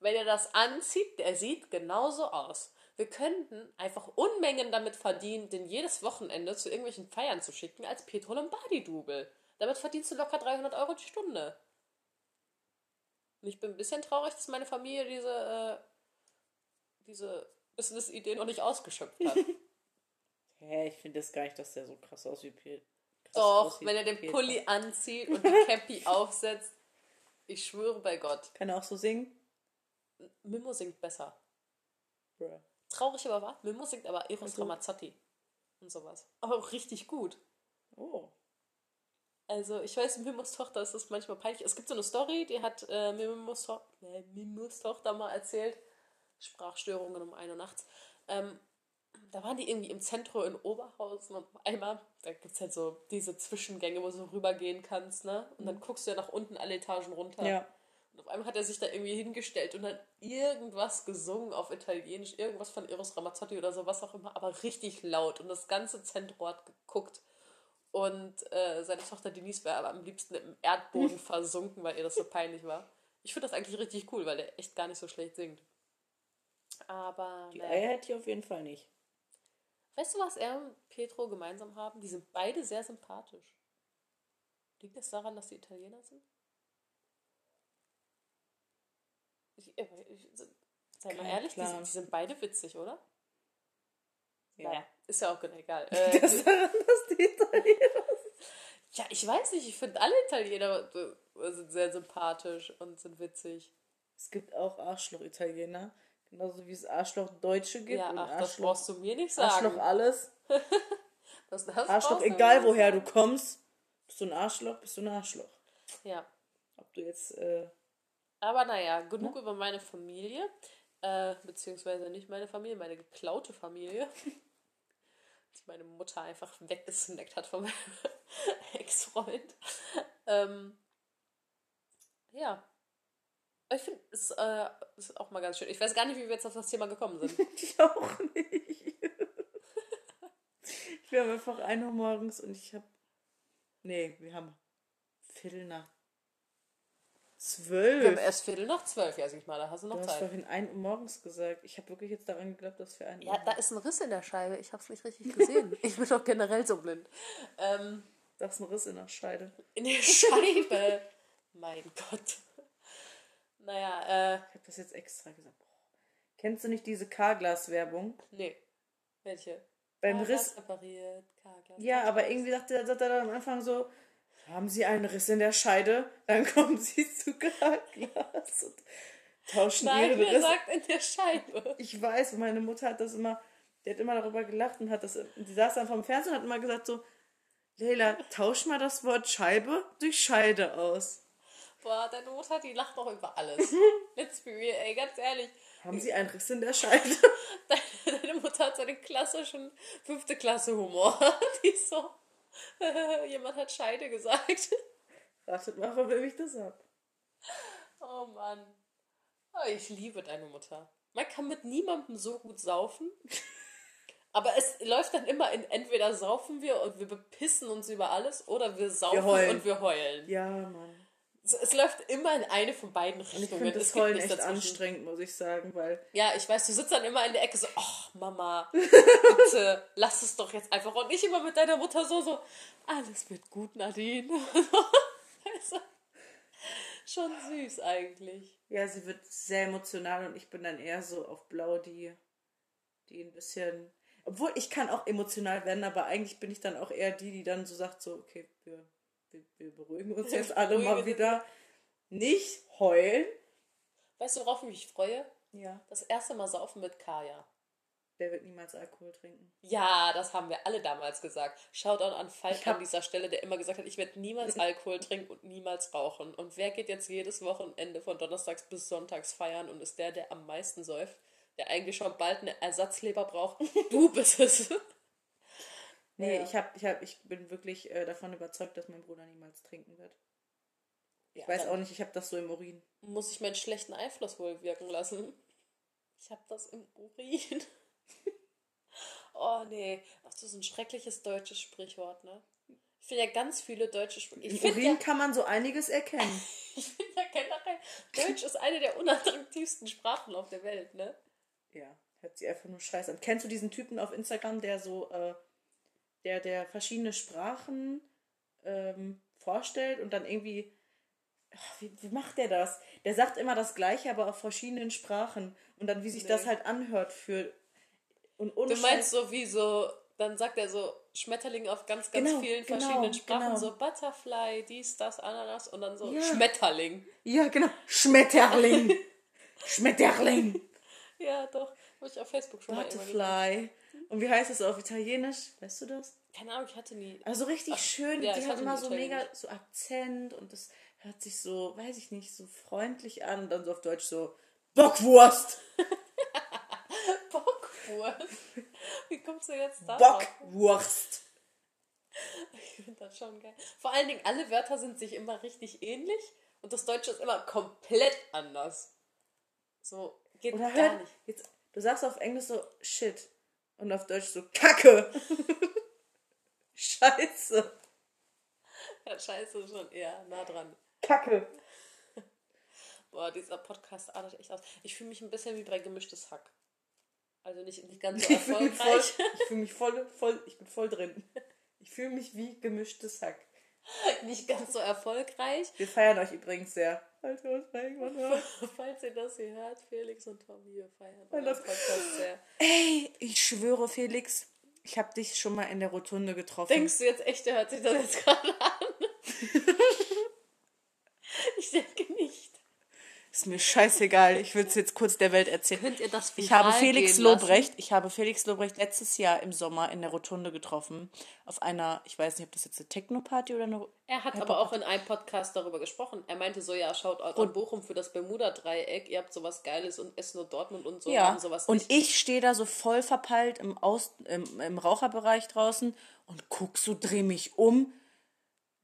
[SPEAKER 1] wenn er das anzieht, der sieht genauso aus. Wir könnten einfach Unmengen damit verdienen, den jedes Wochenende zu irgendwelchen Feiern zu schicken als Pietro Lombardi-Double. Damit verdienst du locker 300 Euro die Stunde. Und ich bin ein bisschen traurig, dass meine Familie diese, äh, diese Business-Idee noch nicht ausgeschöpft hat.
[SPEAKER 2] Hä, ich finde das gar nicht, dass der so krass aussieht. krass
[SPEAKER 1] Doch,
[SPEAKER 2] aussieht
[SPEAKER 1] wenn er den. Pulli anzieht und die Cappy aufsetzt, ich schwöre bei Gott,
[SPEAKER 2] Kann er auch so singen?
[SPEAKER 1] Mimo singt besser.
[SPEAKER 2] Bruh.
[SPEAKER 1] Traurig aber wahr, Mimo singt aber Eros
[SPEAKER 2] Also-
[SPEAKER 1] Ramazzotti und sowas. Aber auch richtig gut.
[SPEAKER 2] Oh.
[SPEAKER 1] Also ich weiß, Mimos Tochter ist das manchmal peinlich. Es gibt so eine Story, die hat äh, Mimos, to äh, Mimos Tochter mal erzählt. Sprachstörungen um 1 Uhr nachts. Ähm, da waren die irgendwie im Zentrum in Oberhausen und auf einmal, da gibt es halt so diese Zwischengänge, wo du so rübergehen kannst, ne? Und dann guckst du ja nach unten alle Etagen runter.
[SPEAKER 2] Ja.
[SPEAKER 1] Und auf einmal hat er sich da irgendwie hingestellt und dann irgendwas gesungen auf Italienisch, irgendwas von Eros Ramazzotti oder so, was auch immer, aber richtig laut. Und das ganze Zentrum hat geguckt. Und äh, seine Tochter Denise wäre aber am liebsten im Erdboden versunken, weil ihr das so peinlich war. Ich finde das eigentlich richtig cool, weil er echt gar nicht so schlecht singt. Aber
[SPEAKER 2] Die
[SPEAKER 1] naja.
[SPEAKER 2] Eier hätte ich auf jeden Fall nicht.
[SPEAKER 1] weißt du, was er und Pietro gemeinsam haben? Die sind beide sehr sympathisch. Liegt das daran, dass sie Italiener sind? Ich, äh, ich, sei mal ehrlich, die, sind- die sind beide witzig, oder?
[SPEAKER 2] Ja.
[SPEAKER 1] Naja, ist ja auch genau egal. Äh,
[SPEAKER 2] Das daran, dass die Italiener
[SPEAKER 1] ja, ich weiß nicht, ich finde alle Italiener sind sehr sympathisch und sind witzig.
[SPEAKER 2] Es gibt auch Arschloch-Italiener. Genauso wie es Arschloch-Deutsche gibt.
[SPEAKER 1] Ja, ach, das
[SPEAKER 2] Arschloch,
[SPEAKER 1] brauchst du mir nicht sagen.
[SPEAKER 2] Arschloch alles.
[SPEAKER 1] Das, das
[SPEAKER 2] Arschloch, egal woher
[SPEAKER 1] sagen.
[SPEAKER 2] du kommst. Bist du ein Arschloch, bist du ein Arschloch.
[SPEAKER 1] Ja,
[SPEAKER 2] Ob du jetzt, äh,
[SPEAKER 1] aber naja, genug über meine Familie. Äh, beziehungsweise nicht meine Familie, meine geklaute Familie. Die meine Mutter einfach weggesnackt hat von meinem Ex-Freund. Ähm, ja. Ich finde, es äh, ist auch mal ganz schön. Ich weiß gar nicht, wie wir jetzt auf das Thema gekommen sind.
[SPEAKER 2] ich auch nicht. wir haben einfach 1 Uhr morgens und ich habe. Nee, wir haben Viertel nach zwölf.
[SPEAKER 1] Wir haben erst Viertel nach zwölf, ja, sag mal, da hast du
[SPEAKER 2] Du
[SPEAKER 1] noch
[SPEAKER 2] hast
[SPEAKER 1] Zeit.
[SPEAKER 2] vorhin 1 Uhr morgens gesagt. Ich habe wirklich jetzt daran geglaubt, dass wir 1 Uhr
[SPEAKER 1] Ja, da ist ein Riss in der Scheibe. Ich hab's nicht richtig gesehen. ich bin doch generell so blind. Ähm,
[SPEAKER 2] Da ist ein Riss in der Scheide.
[SPEAKER 1] in der Scheibe. mein Gott. Naja, äh,
[SPEAKER 2] Ich habe das jetzt extra gesagt. Kennst du nicht diese K-Glas-Werbung?
[SPEAKER 1] nee. Welche?
[SPEAKER 2] beim
[SPEAKER 1] Karglas
[SPEAKER 2] Riss.
[SPEAKER 1] repariert,
[SPEAKER 2] Ja, aber irgendwie sagt er, sagt er dann am Anfang so, haben Sie einen Riss in der Scheide? Dann kommen Sie zu Karglas und tauschen
[SPEAKER 1] Nein,
[SPEAKER 2] Ihren Riss.
[SPEAKER 1] sagt in der Scheibe?
[SPEAKER 2] Ich weiß, meine Mutter hat das immer, die hat immer darüber gelacht und hat das, die saß dann vom Fernsehen und hat immer gesagt so, Leila, tausch mal das Wort Scheibe durch Scheide aus.
[SPEAKER 1] Boah, deine Mutter, die lacht doch über alles. Let's be real, ey, ganz ehrlich.
[SPEAKER 2] Haben Sie einen Riss in der Scheide?
[SPEAKER 1] Deine, deine Mutter hat so den klassischen fünfte Klasse Humor. Die ist so, jemand hat Scheide gesagt.
[SPEAKER 2] Ratet mal, wem ich das hab.
[SPEAKER 1] Oh Mann. Oh, ich liebe deine Mutter. Man kann mit niemandem so gut saufen. Aber es läuft dann immer in entweder saufen wir und wir bepissen uns über alles oder wir saufen
[SPEAKER 2] heulen.
[SPEAKER 1] und wir heulen.
[SPEAKER 2] Ja, Mann.
[SPEAKER 1] Es, läuft immer in eine von beiden
[SPEAKER 2] Und ich
[SPEAKER 1] Richtungen.
[SPEAKER 2] finde das Heulen echt
[SPEAKER 1] dazwischen.
[SPEAKER 2] anstrengend, muss ich sagen, weil
[SPEAKER 1] Ja, ich weiß, du sitzt dann immer in der Ecke so, ach Mama, bitte, lass es doch jetzt einfach. Und ich immer mit deiner Mutter so, so, alles wird gut, Nadine. also, schon süß eigentlich.
[SPEAKER 2] ja, sie wird sehr emotional und ich bin dann eher so auf Blau, die, die ein bisschen. Obwohl ich kann auch emotional werden, aber eigentlich bin ich dann auch eher die, die dann so sagt, so, okay, wir, wir, wir beruhigen uns jetzt alle mal wieder. Nicht heulen.
[SPEAKER 1] Weißt du, worauf ich mich freue?
[SPEAKER 2] Ja.
[SPEAKER 1] Das erste Mal saufen mit Kaya.
[SPEAKER 2] Der wird niemals Alkohol trinken.
[SPEAKER 1] Ja, das haben wir alle damals gesagt. Shoutout an Falk an dieser Stelle, der immer gesagt hat, ich werde niemals Alkohol trinken und niemals rauchen. Und wer geht jetzt jedes Wochenende von Donnerstags bis Sonntags feiern und ist der, der am meisten säuft, der eigentlich schon bald eine Ersatzleber braucht? Du bist es.
[SPEAKER 2] Nee,
[SPEAKER 1] Ja.
[SPEAKER 2] ich, hab, ich, hab, ich bin wirklich äh, davon überzeugt, dass mein Bruder niemals trinken wird. Ich
[SPEAKER 1] Ja,
[SPEAKER 2] weiß
[SPEAKER 1] dann
[SPEAKER 2] auch nicht, ich habe das so im Urin.
[SPEAKER 1] Muss ich meinen schlechten Einfluss wohl wirken lassen? Ich habe das im Urin. oh nee, das ist ein schreckliches deutsches Sprichwort, ne? Ich finde ja ganz viele deutsche Sprichwörter.
[SPEAKER 2] Im
[SPEAKER 1] Ich finde
[SPEAKER 2] Urin
[SPEAKER 1] ja,
[SPEAKER 2] kann man so einiges erkennen.
[SPEAKER 1] ich find ja generell, Deutsch ist eine der unattraktivsten Sprachen auf der Welt, ne?
[SPEAKER 2] Ja, hört sich einfach nur scheiße an. Kennst du diesen Typen auf Instagram, der so, äh, der, der verschiedene Sprachen ähm, vorstellt und dann irgendwie, ach, wie, wie macht der das? Der sagt immer das Gleiche, aber auf verschiedenen Sprachen und dann wie sich
[SPEAKER 1] Nee.
[SPEAKER 2] das halt anhört für und
[SPEAKER 1] Du meinst so wie so, dann sagt er so Schmetterling auf ganz, ganz
[SPEAKER 2] Genau,
[SPEAKER 1] vielen
[SPEAKER 2] genau,
[SPEAKER 1] verschiedenen Sprachen,
[SPEAKER 2] genau.
[SPEAKER 1] so Butterfly, dies, das, Ananas und dann so
[SPEAKER 2] Ja.
[SPEAKER 1] Schmetterling.
[SPEAKER 2] Ja, genau. Schmetterling. Schmetterling.
[SPEAKER 1] Ja, doch. Habe ich auf Facebook schon mal immer gesehen.
[SPEAKER 2] Butterfly. Und wie heißt es auf Italienisch? Weißt du das?
[SPEAKER 1] Keine Ahnung, ich hatte nie.
[SPEAKER 2] Also richtig schön.
[SPEAKER 1] ja,
[SPEAKER 2] die hat immer so mega so Akzent und das hört sich so, weiß ich nicht, so freundlich an und dann so auf Deutsch so Bockwurst.
[SPEAKER 1] Bockwurst. Wie kommst du jetzt da?
[SPEAKER 2] Bockwurst.
[SPEAKER 1] Ich finde das schon geil. Vor allen Dingen, alle Wörter sind sich immer richtig ähnlich und das Deutsche ist immer komplett anders. So, geht
[SPEAKER 2] Oder
[SPEAKER 1] gar
[SPEAKER 2] hört,
[SPEAKER 1] nicht.
[SPEAKER 2] jetzt, du sagst auf Englisch so Shit und auf Deutsch so Kacke. Scheiße.
[SPEAKER 1] Ja, scheiße, schon eher nah dran.
[SPEAKER 2] Kacke.
[SPEAKER 1] Boah, dieser Podcast artet echt aus. Ich fühle mich ein bisschen wie bei gemischtes Hack. Also nicht, nicht ganz so
[SPEAKER 2] Ich fühle mich, voll,
[SPEAKER 1] erfolgreich.
[SPEAKER 2] ich fühl mich voll, voll, ich bin voll drin. Ich fühle mich wie gemischtes Hack.
[SPEAKER 1] nicht ganz so erfolgreich.
[SPEAKER 2] Wir feiern euch übrigens sehr. Falls ihr uns mal irgendwann hört.
[SPEAKER 1] Falls ihr das hier hört, Felix und Tommy, wir feiern
[SPEAKER 2] love-
[SPEAKER 1] Podcast sehr.
[SPEAKER 2] Ey, ich schwöre, Felix, ich habe dich schon mal in der Rotunde getroffen.
[SPEAKER 1] Denkst du jetzt echt, der hört sich das jetzt gerade an? ich denke nicht.
[SPEAKER 2] Ist mir scheißegal. Ich will es jetzt kurz der Welt erzählen.
[SPEAKER 1] Könnt ihr das
[SPEAKER 2] Ich habe Felix
[SPEAKER 1] lassen?
[SPEAKER 2] Lobrecht, ich habe Felix Lobrecht letztes Jahr im Sommer in der Rotunde getroffen. Auf einer, ich weiß nicht, ob das jetzt eine Techno-Party oder eine.
[SPEAKER 1] Er hat aber auch in einem Podcast darüber gesprochen. Er meinte so, ja, schaut an Bochum für das Bermuda-Dreieck. Ihr habt sowas Geiles und Essen und Dortmund und so
[SPEAKER 2] Ja,
[SPEAKER 1] haben sowas
[SPEAKER 2] und
[SPEAKER 1] nicht.
[SPEAKER 2] ich stehe da so voll verpeilt im, Aus, im, im Raucherbereich draußen und guck so, dreh mich um.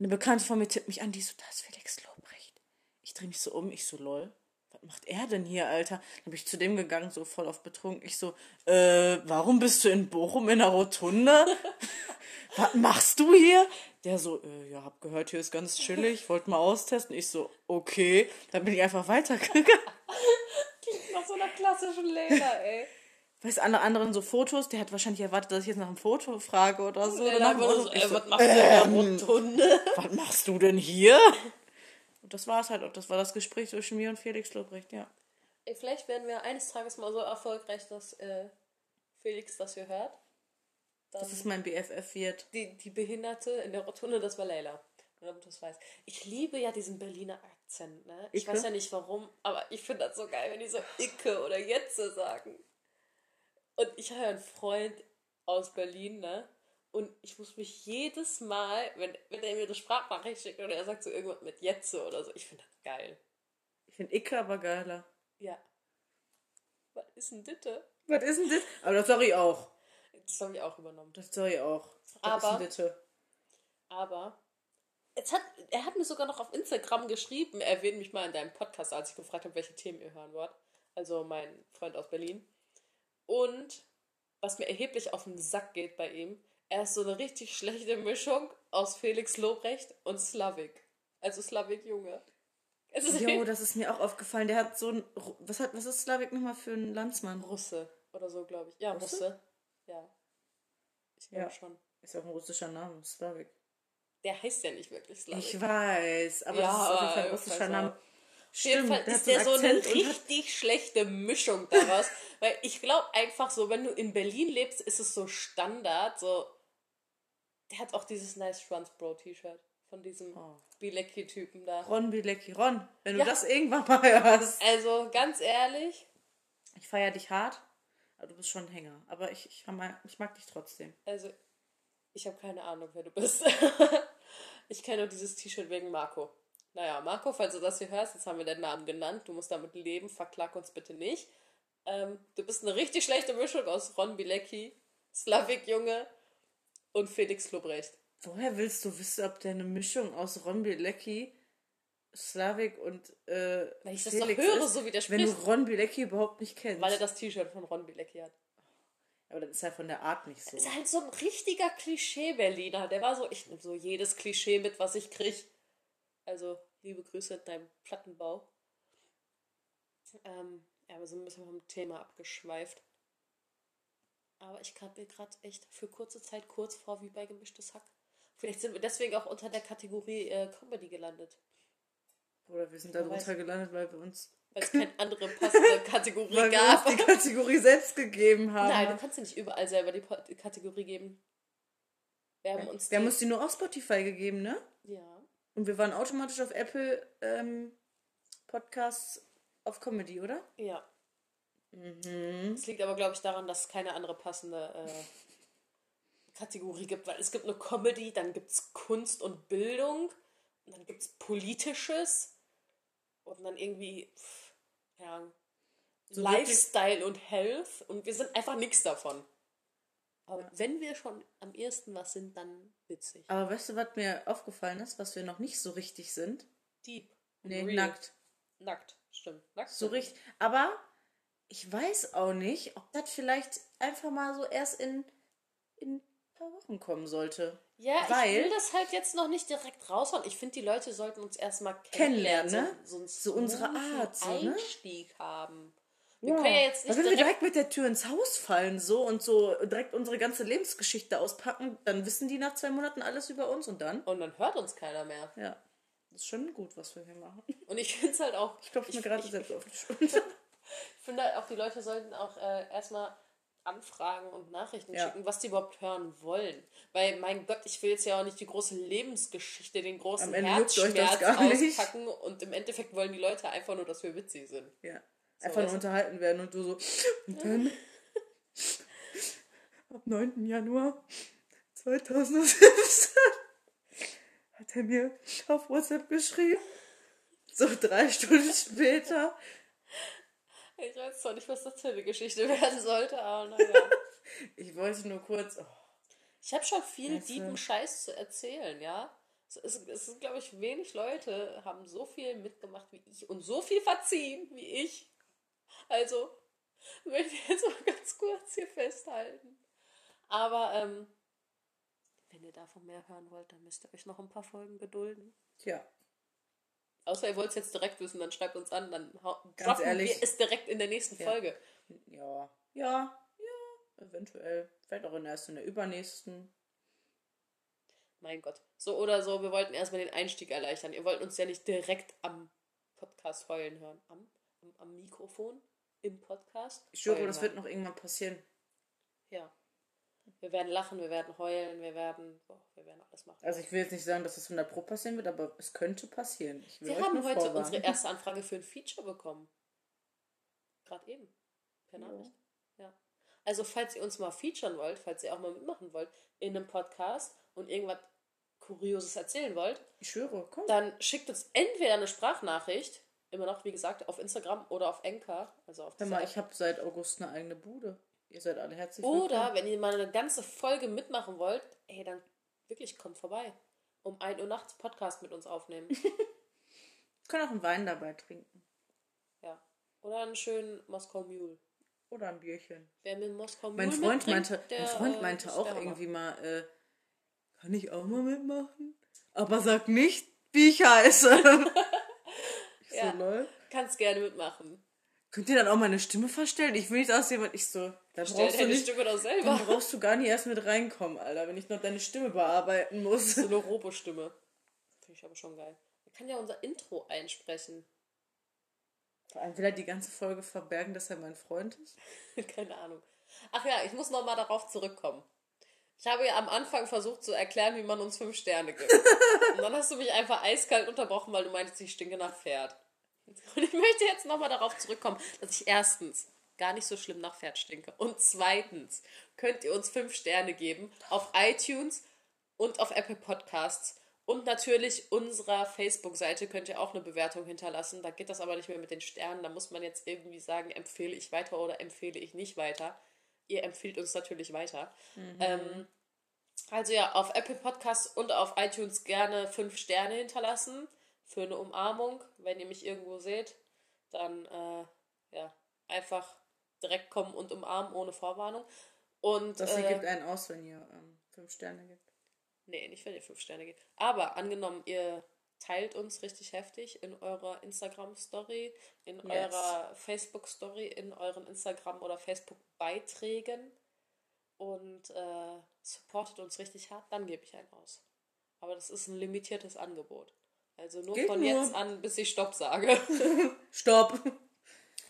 [SPEAKER 2] Eine Bekannte von mir tippt mich an, die so, da ist Felix Lobrecht. Ich drehe mich so um, ich so, lol. Was macht er denn hier, Alter? Dann bin ich zu dem gegangen, so voll auf betrunken. Ich so, äh, warum bist du in Bochum in der Rotunde? Was machst du hier? Der so, äh, ja, hab gehört, hier ist ganz chillig, wollte mal austesten. Ich so, okay. Dann bin ich einfach weitergegangen.
[SPEAKER 1] Nach so einer klassischen Leder, ey.
[SPEAKER 2] Weißt alle anderen so Fotos, der hat wahrscheinlich erwartet, dass ich jetzt nach einem Foto frage oder so. oder
[SPEAKER 1] Der
[SPEAKER 2] nach
[SPEAKER 1] lag
[SPEAKER 2] einem
[SPEAKER 1] so,
[SPEAKER 2] so,
[SPEAKER 1] was machst du in der Rotunde?
[SPEAKER 2] was machst du denn hier? Und das war es halt auch. Das war das Gespräch zwischen mir und Felix Lobrecht, ja.
[SPEAKER 1] Vielleicht werden wir eines Tages mal so erfolgreich, dass äh, Felix das hier hört.
[SPEAKER 2] dass es mein BFF wird.
[SPEAKER 1] Die, die Behinderte in der Rotunde, das war Leila. Damit du es weißt. Ich liebe ja diesen Berliner Akzent, ne? Ich
[SPEAKER 2] Icke?
[SPEAKER 1] weiß ja nicht warum, aber ich finde das so geil, wenn die so Icke oder Jetze sagen. Und ich habe ja einen Freund aus Berlin, ne? Und ich muss mich jedes Mal, wenn, wenn er mir eine Sprachnachricht schickt oder er sagt so irgendwas mit Jetze oder so, ich finde das geil.
[SPEAKER 2] Ich finde Icke aber geiler.
[SPEAKER 1] Ja. Was ist denn Ditte?
[SPEAKER 2] Was ist denn das? Aber das ich auch.
[SPEAKER 1] Das habe ich auch übernommen.
[SPEAKER 2] Das ich auch. Was
[SPEAKER 1] Aber-
[SPEAKER 2] ist denn das?
[SPEAKER 1] Aber jetzt hat, er hat mir sogar noch auf Instagram geschrieben, erwähne mich mal in deinem Podcast, als ich gefragt habe, welche Themen ihr hören wollt. Also mein Freund aus Berlin. Und was mir erheblich auf den Sack geht bei ihm, er ist so eine richtig schlechte Mischung aus Felix Lobrecht und Slavik. Also Slavik Junge.
[SPEAKER 2] Jo, das ist mir auch aufgefallen. Der hat so ein. Was, hat, was ist Slavik nochmal für ein Landsmann?
[SPEAKER 1] Russe oder so, glaube ich. Ja,
[SPEAKER 2] Russe?
[SPEAKER 1] Russe. Ja. Ich glaube
[SPEAKER 2] Ja.
[SPEAKER 1] schon.
[SPEAKER 2] Ist auch ein russischer Name, Slavik.
[SPEAKER 1] Der heißt ja nicht wirklich Slavik.
[SPEAKER 2] Ich weiß, aber
[SPEAKER 1] Ja,
[SPEAKER 2] das ist auf jeden Fall ein russischer Name.
[SPEAKER 1] Auf jeden Fall ist der so eine richtig schlechte Mischung daraus. weil ich glaube einfach so, wenn du in Berlin lebst, ist es so Standard. So, der hat auch dieses Nice Runs Bro T-Shirt von diesem
[SPEAKER 2] Oh.
[SPEAKER 1] Bilecki-Typen da.
[SPEAKER 2] Ron Bilecki. Ron, wenn du
[SPEAKER 1] Ja.
[SPEAKER 2] das irgendwann mal hörst.
[SPEAKER 1] Also ganz ehrlich,
[SPEAKER 2] Ich feiere dich hart, aber du bist schon ein Hänger. Aber ich, ich, mag, ich mag dich trotzdem.
[SPEAKER 1] also ich habe keine Ahnung, wer du bist. ich kenne nur dieses T-Shirt wegen Marco. Naja, Marco, falls du das hier hörst, jetzt haben wir deinen Namen genannt. Du musst damit leben, verklag uns bitte nicht. Ähm, du bist eine richtig schlechte Mischung aus Ron Bilecki, Slavik Junge und Felix Lobrecht.
[SPEAKER 2] Woher willst du wissen, ob der eine Mischung aus Ron Bilecki, Slavik und äh,
[SPEAKER 1] Weil ich das
[SPEAKER 2] Felix
[SPEAKER 1] doch höre,
[SPEAKER 2] ist,
[SPEAKER 1] so wie der
[SPEAKER 2] wenn du
[SPEAKER 1] spricht.
[SPEAKER 2] Ron Bilecki überhaupt nicht kennst?
[SPEAKER 1] Weil er das T-Shirt von Ron Bilecki hat.
[SPEAKER 2] aber das ist ja von der Art nicht so.
[SPEAKER 1] Ist halt so ein richtiger Klischee-Berliner. Der war so, ich nehme so jedes Klischee mit, was ich krieg. Also, liebe Grüße in deinem Plattenbau. Ähm, ja, aber so ein bisschen vom Thema abgeschweift. Aber ich kam mir gerade echt für kurze Zeit kurz vor wie bei gemischtes Hack. Vielleicht sind wir deswegen auch unter der Kategorie äh, Comedy gelandet.
[SPEAKER 2] Oder wir sind da drunter gelandet, weil wir uns,
[SPEAKER 1] Weil es keine andere passende Kategorie
[SPEAKER 2] weil wir
[SPEAKER 1] gab.
[SPEAKER 2] uns die Kategorie selbst gegeben haben.
[SPEAKER 1] Nein, du kannst dir nicht überall selber die Kategorie geben. Wir haben uns
[SPEAKER 2] wir haben
[SPEAKER 1] die-
[SPEAKER 2] uns die nur auf Spotify gegeben, ne?
[SPEAKER 1] Ja.
[SPEAKER 2] Und wir waren automatisch auf Apple ähm, Podcasts auf Comedy, oder?
[SPEAKER 1] Ja.
[SPEAKER 2] Mhm.
[SPEAKER 1] Es liegt aber, glaube ich, daran, dass es keine andere passende äh, Kategorie gibt, weil es gibt eine Comedy, dann gibt es Kunst und Bildung, und dann gibt es Politisches und dann irgendwie pff, ja,
[SPEAKER 2] So
[SPEAKER 1] Lifestyle und Health und wir sind einfach nichts davon. Aber wenn wir schon am ehesten was sind, dann witzig.
[SPEAKER 2] Aber weißt du, was mir aufgefallen ist, was wir noch nicht so richtig sind?
[SPEAKER 1] Deep.
[SPEAKER 2] Nee,
[SPEAKER 1] real.
[SPEAKER 2] nackt.
[SPEAKER 1] Nackt, stimmt. Nackt
[SPEAKER 2] So richtig. Aber ich weiß auch nicht, ob das vielleicht einfach mal so erst in, in ein paar Wochen kommen sollte.
[SPEAKER 1] Ja,
[SPEAKER 2] Weil-
[SPEAKER 1] ich will das halt jetzt noch nicht direkt raushauen. Ich finde, die Leute sollten uns erstmal
[SPEAKER 2] Kennenlernen,
[SPEAKER 1] kennenlernen.
[SPEAKER 2] ne?
[SPEAKER 1] So, so,
[SPEAKER 2] So unsere Art, so, ne?
[SPEAKER 1] Einstieg haben. Wir können ja jetzt nicht
[SPEAKER 2] wenn wir
[SPEAKER 1] direkt...
[SPEAKER 2] direkt mit der Tür ins Haus fallen so und so direkt unsere ganze Lebensgeschichte auspacken, dann wissen die nach zwei Monaten alles über uns und dann?
[SPEAKER 1] Und dann hört uns keiner mehr.
[SPEAKER 2] Ja. Das ist schon gut, was wir hier machen.
[SPEAKER 1] Und ich finde es halt auch...
[SPEAKER 2] Ich klopfe mir gerade selbst auf die Schulter.
[SPEAKER 1] Ich finde halt auch, die Leute sollten auch äh, erstmal anfragen und Nachrichten
[SPEAKER 2] Ja.
[SPEAKER 1] schicken, was die überhaupt hören wollen. Weil, mein Gott, ich will jetzt ja auch nicht die große Lebensgeschichte, den großen Herzschmerz
[SPEAKER 2] gar nicht.
[SPEAKER 1] auspacken und im Endeffekt wollen die Leute einfach nur, dass wir witzig sind.
[SPEAKER 2] Ja. Einfach nur
[SPEAKER 1] weißt du?
[SPEAKER 2] unterhalten werden und du so. Und dann. Am 9. Januar 2017 hat er mir auf WhatsApp geschrieben. So drei Stunden später.
[SPEAKER 1] Ich weiß zwar nicht, was das für eine Geschichte werden sollte, aber naja.
[SPEAKER 2] Ich wollte nur kurz. Oh,
[SPEAKER 1] Ich habe schon viel
[SPEAKER 2] Weißt du?
[SPEAKER 1] tiefen Scheiß zu erzählen, ja. Es ist, es ist glaube ich, wenig Leute haben so viel mitgemacht wie ich und so viel verziehen wie ich. Also, möchte ich jetzt mal ganz kurz hier festhalten. Aber, ähm, wenn ihr davon mehr hören wollt, dann müsst ihr euch noch ein paar Folgen gedulden.
[SPEAKER 2] tja.
[SPEAKER 1] Außer ihr wollt es jetzt direkt wissen, dann schreibt uns an, dann
[SPEAKER 2] Ganz ehrlich.
[SPEAKER 1] wir es direkt in der nächsten
[SPEAKER 2] Ja.
[SPEAKER 1] Folge.
[SPEAKER 2] Ja. Ja. Ja. Eventuell. Vielleicht auch in der ersten, in der übernächsten.
[SPEAKER 1] Mein Gott. So oder so, wir wollten erstmal den Einstieg erleichtern. Ihr wollt uns ja nicht direkt am Podcast heulen hören. Am, am, am Mikrofon? Im Podcast?
[SPEAKER 2] Ich schwöre, das wird noch irgendwann passieren.
[SPEAKER 1] Ja. Wir werden lachen, wir werden heulen, wir werden, boah, wir werden alles machen.
[SPEAKER 2] Also ich will jetzt nicht sagen, dass das 100 Pro passieren wird, aber es könnte passieren.
[SPEAKER 1] Wir haben heute
[SPEAKER 2] vorwarnen.
[SPEAKER 1] unsere erste Anfrage für ein Feature bekommen. Gerade eben. Per Nachricht. Ja. Also, falls ihr uns mal featuren wollt, falls ihr auch mal mitmachen wollt in einem Podcast und irgendwas Kurioses erzählen wollt,
[SPEAKER 2] Ich schwöre, komm.
[SPEAKER 1] dann schickt uns entweder eine Sprachnachricht, immer noch, wie gesagt, auf Instagram oder auf Enka, also auf
[SPEAKER 2] Hör mal, ich habe seit August eine eigene Bude. Ihr seid alle herzlich
[SPEAKER 1] Oder
[SPEAKER 2] willkommen.
[SPEAKER 1] wenn ihr mal eine ganze Folge mitmachen wollt, ey, dann wirklich kommt vorbei. Um 1 Uhr nachts Podcast mit uns aufnehmen.
[SPEAKER 2] Kann auch einen Wein dabei trinken.
[SPEAKER 1] ja. Oder einen schönen Moskau Mule.
[SPEAKER 2] Oder ein Bierchen.
[SPEAKER 1] Wer mir Moskau Mule
[SPEAKER 2] Mein Freund
[SPEAKER 1] mitbringt,
[SPEAKER 2] meinte,
[SPEAKER 1] der,
[SPEAKER 2] mein Freund
[SPEAKER 1] äh,
[SPEAKER 2] meinte auch irgendwie mal, äh, kann ich auch mal mitmachen? Aber sag nicht, wie ich heiße. ich
[SPEAKER 1] Ja.
[SPEAKER 2] so.
[SPEAKER 1] Kannst gerne mitmachen.
[SPEAKER 2] Könnt ihr dann auch meine Stimme verstellen? Ich will nicht aussehen, weil ich so, da brauchst du
[SPEAKER 1] deine
[SPEAKER 2] nicht,
[SPEAKER 1] Stimme doch
[SPEAKER 2] dann
[SPEAKER 1] selber.
[SPEAKER 2] brauchst du gar nicht erst mit reinkommen, Alter, wenn ich noch deine Stimme bearbeiten muss.
[SPEAKER 1] So eine Robostimme. Finde ich aber schon geil. Er kann ja unser Intro einsprechen.
[SPEAKER 2] Vor allem will er die ganze Folge verbergen, dass er mein Freund ist.
[SPEAKER 1] Keine Ahnung. Ach ja, ich muss nochmal darauf zurückkommen. Ich habe ja am Anfang versucht zu erklären, wie man uns fünf Sterne gibt. Und dann hast du mich einfach eiskalt unterbrochen, weil du meintest, ich stinke nach Pferd. Und ich möchte jetzt nochmal darauf zurückkommen, dass ich erstens gar nicht so schlimm nach Pferd stinke. Und zweitens könnt ihr uns fünf Sterne geben auf iTunes und auf Apple Podcasts. Und natürlich unserer Facebook-Seite könnt ihr auch eine Bewertung hinterlassen. Da geht das aber nicht mehr mit den Sternen. Da muss man jetzt irgendwie sagen, empfehle ich weiter oder empfehle ich nicht weiter. Ihr empfiehlt uns natürlich weiter. Ähm, also ja, auf Apple Podcasts und auf iTunes gerne fünf Sterne hinterlassen für eine Umarmung. Wenn ihr mich irgendwo seht, dann äh, ja, einfach direkt kommen und umarmen ohne Vorwarnung. Und
[SPEAKER 2] Das
[SPEAKER 1] äh,
[SPEAKER 2] ergibt einen aus, wenn ihr ähm, fünf Sterne gibt.
[SPEAKER 1] Nee, nicht wenn ihr fünf Sterne gebt. Aber angenommen, ihr teilt uns richtig heftig in eurer Instagram-Story, in
[SPEAKER 2] Yes.
[SPEAKER 1] eurer Facebook-Story, in euren Instagram- oder Facebook-Beiträgen und äh, supportet uns richtig hart, dann gebe ich einen aus. Aber das ist ein limitiertes Angebot. Also nur
[SPEAKER 2] Geht
[SPEAKER 1] von
[SPEAKER 2] nur.
[SPEAKER 1] jetzt an, bis ich Stopp sage.
[SPEAKER 2] Stopp!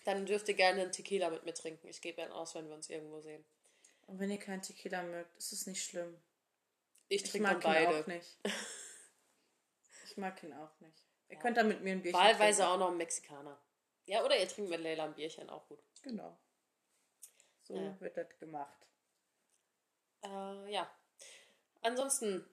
[SPEAKER 1] dann dürft ihr gerne einen Tequila mit mir trinken. Ich gebe einen aus, wenn wir uns irgendwo sehen.
[SPEAKER 2] Und wenn ihr keinen Tequila mögt, ist es nicht schlimm.
[SPEAKER 1] Ich
[SPEAKER 2] Ich
[SPEAKER 1] trinke dann
[SPEAKER 2] mag ihn
[SPEAKER 1] beide.
[SPEAKER 2] auch nicht. Ich mag ihn auch nicht. Ihr könnt dann mit mir ein Bierchen
[SPEAKER 1] Wahlweise
[SPEAKER 2] trinken.
[SPEAKER 1] auch noch einen Mexikaner. Ja, oder ihr trinkt mit Leila ein Bierchen, auch gut.
[SPEAKER 2] Genau. So
[SPEAKER 1] Ja.
[SPEAKER 2] wird das gemacht.
[SPEAKER 1] Äh, ja. Ansonsten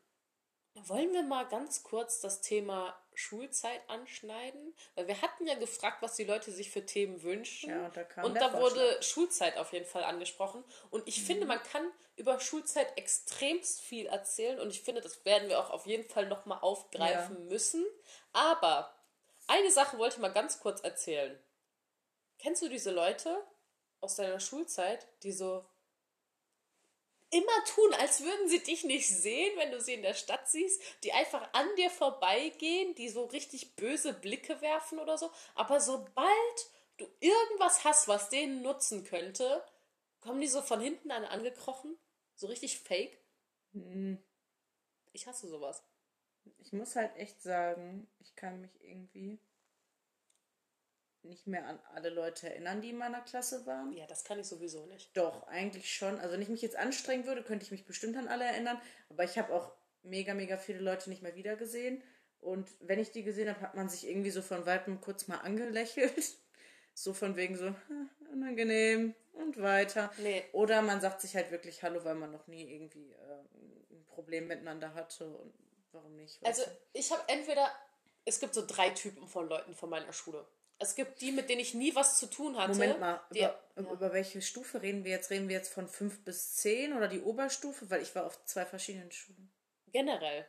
[SPEAKER 1] wollen wir mal ganz kurz das Thema Schulzeit anschneiden, weil wir hatten ja gefragt, was die Leute sich für Themen wünschen.
[SPEAKER 2] Ja, und da kam
[SPEAKER 1] und da wurde Schulzeit auf jeden Fall angesprochen. Und ich finde, man kann über Schulzeit extremst viel erzählen und ich finde, das werden wir auch auf jeden Fall nochmal aufgreifen müssen. Aber eine Sache wollte ich mal ganz kurz erzählen. Kennst du diese Leute aus deiner Schulzeit, die so immer tun, als würden sie dich nicht sehen, wenn du sie in der Stadt siehst, die einfach an dir vorbeigehen, die so richtig böse Blicke werfen oder so, aber sobald du irgendwas hast, was denen nutzen könnte, kommen die so von hinten an angekrochen, so richtig fake.
[SPEAKER 2] Hm,
[SPEAKER 1] Ich hasse sowas.
[SPEAKER 2] Ich muss halt echt sagen, ich kann mich irgendwie nicht mehr an alle Leute erinnern, die in meiner Klasse waren.
[SPEAKER 1] Ja, das kann ich sowieso nicht.
[SPEAKER 2] Doch, eigentlich schon. Also wenn ich mich jetzt anstrengen würde, könnte ich mich bestimmt an alle erinnern. Aber ich habe auch mega, mega viele Leute nicht mehr wiedergesehen. Und wenn ich die gesehen habe, hat man sich irgendwie so von Weitem kurz mal angelächelt. So von wegen so, "Hm, unangenehm und weiter.
[SPEAKER 1] Nee.
[SPEAKER 2] Oder man sagt sich halt wirklich Hallo, weil man noch nie irgendwie äh, ein Problem miteinander hatte. Und warum nicht?
[SPEAKER 1] Also, ich habe entweder, es gibt so drei Typen von Leuten von meiner Schule. Es gibt die, mit denen ich nie was zu tun hatte.
[SPEAKER 2] Moment mal,
[SPEAKER 1] die,
[SPEAKER 2] über,
[SPEAKER 1] ja.
[SPEAKER 2] über welche Stufe reden wir jetzt? Reden wir jetzt von 5 bis 10 oder die Oberstufe? Weil ich war auf zwei verschiedenen Schulen.
[SPEAKER 1] Generell.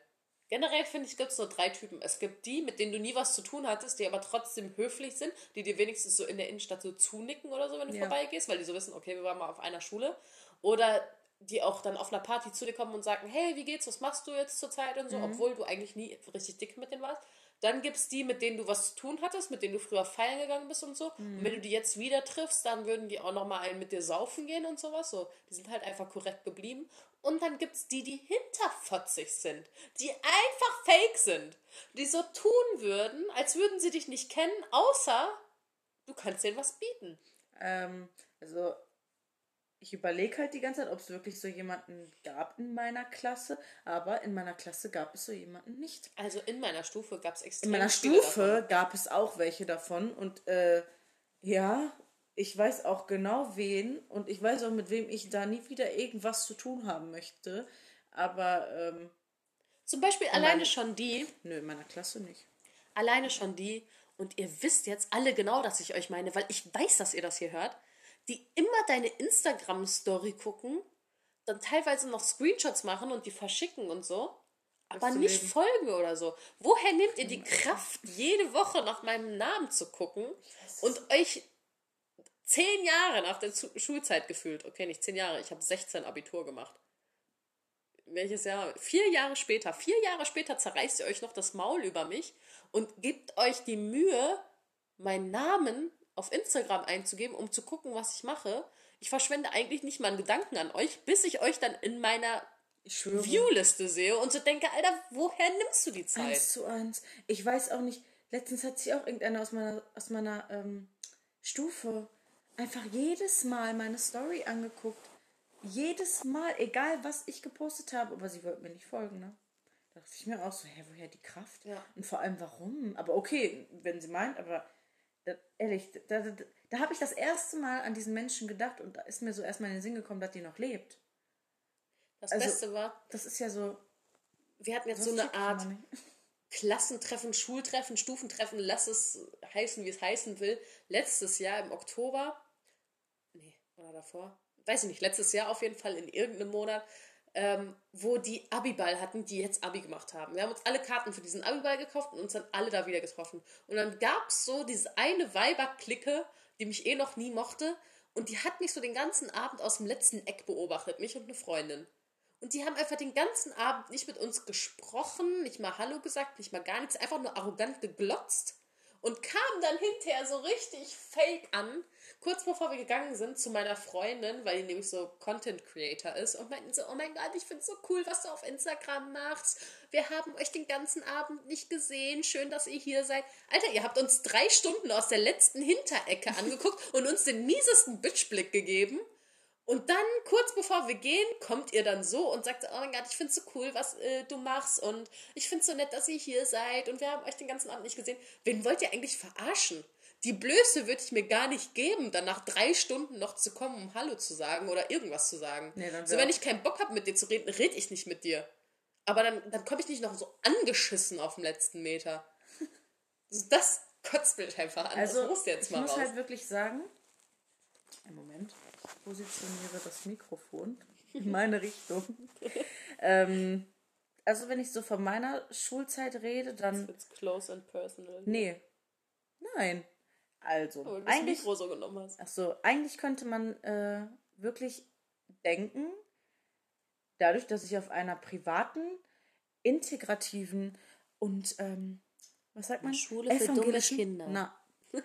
[SPEAKER 1] Generell finde ich, gibt es nur drei Typen. Es gibt die, mit denen du nie was zu tun hattest, die aber trotzdem höflich sind, die dir wenigstens so in der Innenstadt so zunicken oder so, wenn du
[SPEAKER 2] Ja.
[SPEAKER 1] vorbeigehst, weil die so wissen, okay, wir waren mal auf einer Schule. Oder die auch dann auf einer Party zu dir kommen und sagen, hey, wie geht's, was machst du jetzt zur Zeit und so, obwohl du eigentlich nie richtig dick mit denen warst. Dann gibt es die, mit denen du was zu tun hattest, mit denen du früher feiern gegangen bist und so. Und wenn du die jetzt wieder triffst, dann würden die auch nochmal einen mit dir saufen gehen und sowas. So, die sind halt einfach korrekt geblieben. Und dann gibt es die, die hinterfotzig sind, die einfach fake sind, die so tun würden, als würden sie dich nicht kennen, außer du kannst denen was bieten.
[SPEAKER 2] Ähm, also ich überlege halt die ganze Zeit, ob es wirklich so jemanden gab in meiner Klasse, aber in meiner Klasse gab es so jemanden nicht.
[SPEAKER 1] Also in meiner Stufe gab es extrem
[SPEAKER 2] In meiner Stufe
[SPEAKER 1] davon.
[SPEAKER 2] gab es auch welche davon und äh, ja, ich weiß auch genau wen und ich weiß auch, mit wem ich da nie wieder irgendwas zu tun haben möchte. Aber ähm,
[SPEAKER 1] Zum Beispiel alleine schon die,
[SPEAKER 2] nö, in meiner Klasse nicht.
[SPEAKER 1] alleine schon die, und ihr wisst jetzt alle genau, dass ich euch meine, weil ich weiß, dass ihr das hier hört, die immer deine Instagram-Story gucken, dann teilweise noch Screenshots machen und die verschicken und so, aber nicht
[SPEAKER 2] leben.
[SPEAKER 1] folgen oder so. Woher nehmt ihr die Kraft, jede Woche nach meinem Namen zu gucken und euch zehn Jahre nach der Zu- Schulzeit gefühlt, okay, nicht zehn Jahre, ich habe 16 Abitur gemacht. Welches Jahr? Vier Jahre später. Vier Jahre später zerreißt ihr euch noch das Maul über mich und gebt euch die Mühe, meinen Namen auf Instagram einzugeben, um zu gucken, was ich mache. Ich verschwende eigentlich nicht mal einen Gedanken an euch, bis ich euch dann in meiner. Viewliste sehe und so denke, Alter, woher nimmst du die Zeit?
[SPEAKER 2] Eins zu eins. Ich weiß auch nicht. Letztens hat sich auch irgendeiner aus meiner, aus meiner ähm, Stufe einfach jedes Mal meine Story angeguckt. Jedes Mal, egal was ich gepostet habe, aber sie wollte mir nicht folgen, ne? Da dachte ich mir auch so, hä, woher die Kraft?
[SPEAKER 1] Ja.
[SPEAKER 2] Und vor allem warum? Aber okay, wenn sie meint, aber ehrlich, da, da, da habe ich das erste Mal an diesen Menschen gedacht und da ist mir so erstmal in den Sinn gekommen, dass die noch lebt.
[SPEAKER 1] Das
[SPEAKER 2] also-
[SPEAKER 1] Beste war,
[SPEAKER 2] Das ist ja so.
[SPEAKER 1] wir hatten jetzt so eine Art. Klassentreffen, Schultreffen, Stufentreffen, lass es heißen, wie es heißen will. Letztes Jahr im Oktober, nee, oder davor, weiß ich nicht, letztes Jahr auf jeden Fall in irgendeinem Monat, ähm, wo die Abiball hatten, die jetzt Abi gemacht haben. Wir haben uns alle Karten für diesen Abiball gekauft und uns dann alle da wieder getroffen. Und dann gab es so diese eine Weiberklicke, die mich eh noch nie mochte. Und die hat mich so den ganzen Abend aus dem letzten Eck beobachtet, mich und eine Freundin. Und die haben einfach den ganzen Abend nicht mit uns gesprochen, nicht mal Hallo gesagt, nicht mal gar nichts, einfach nur arrogant geglotzt und kamen dann hinterher so richtig fake an, kurz bevor wir gegangen sind zu meiner Freundin, weil die nämlich so Content Creator ist und meinten so, oh mein Gott, ich finde es so cool, was du auf Instagram machst. Wir haben euch den ganzen Abend nicht gesehen. Schön, dass ihr hier seid. Alter, ihr habt uns drei Stunden aus der letzten Hinterecke angeguckt und uns den miesesten Bitchblick gegeben. Und dann, kurz bevor wir gehen, kommt ihr dann so und sagt, oh mein Gott, ich finde es so cool, was äh, du machst und ich finde es so nett, dass ihr hier seid und wir haben euch den ganzen Abend nicht gesehen. Wen wollt ihr eigentlich verarschen? Die Blöße würde ich mir gar nicht geben, dann nach drei Stunden noch zu kommen, um Hallo zu sagen oder irgendwas zu sagen.
[SPEAKER 2] Nee, dann
[SPEAKER 1] so, wenn ich keinen Bock habe, mit dir zu reden, rede ich nicht mit dir. Aber dann, dann komme ich nicht noch so angeschissen auf dem letzten Meter. Das kotzt mich einfach an.
[SPEAKER 2] Also,
[SPEAKER 1] das muss jetzt
[SPEAKER 2] ich
[SPEAKER 1] mal
[SPEAKER 2] muss
[SPEAKER 1] raus.
[SPEAKER 2] halt wirklich sagen, einen Moment, ich positioniere das Mikrofon in meine Richtung. ähm, also, wenn ich so von meiner Schulzeit rede, dann.
[SPEAKER 1] It's close and personal.
[SPEAKER 2] Nee. Nein. Also,
[SPEAKER 1] Weil du das
[SPEAKER 2] eigentlich.
[SPEAKER 1] Mikro so genommen hast.
[SPEAKER 2] Ach so, eigentlich könnte man äh, wirklich denken, dadurch, dass ich auf einer privaten, integrativen und ähm, was sagt man?
[SPEAKER 1] Schule für dumme Kinder.
[SPEAKER 2] Na,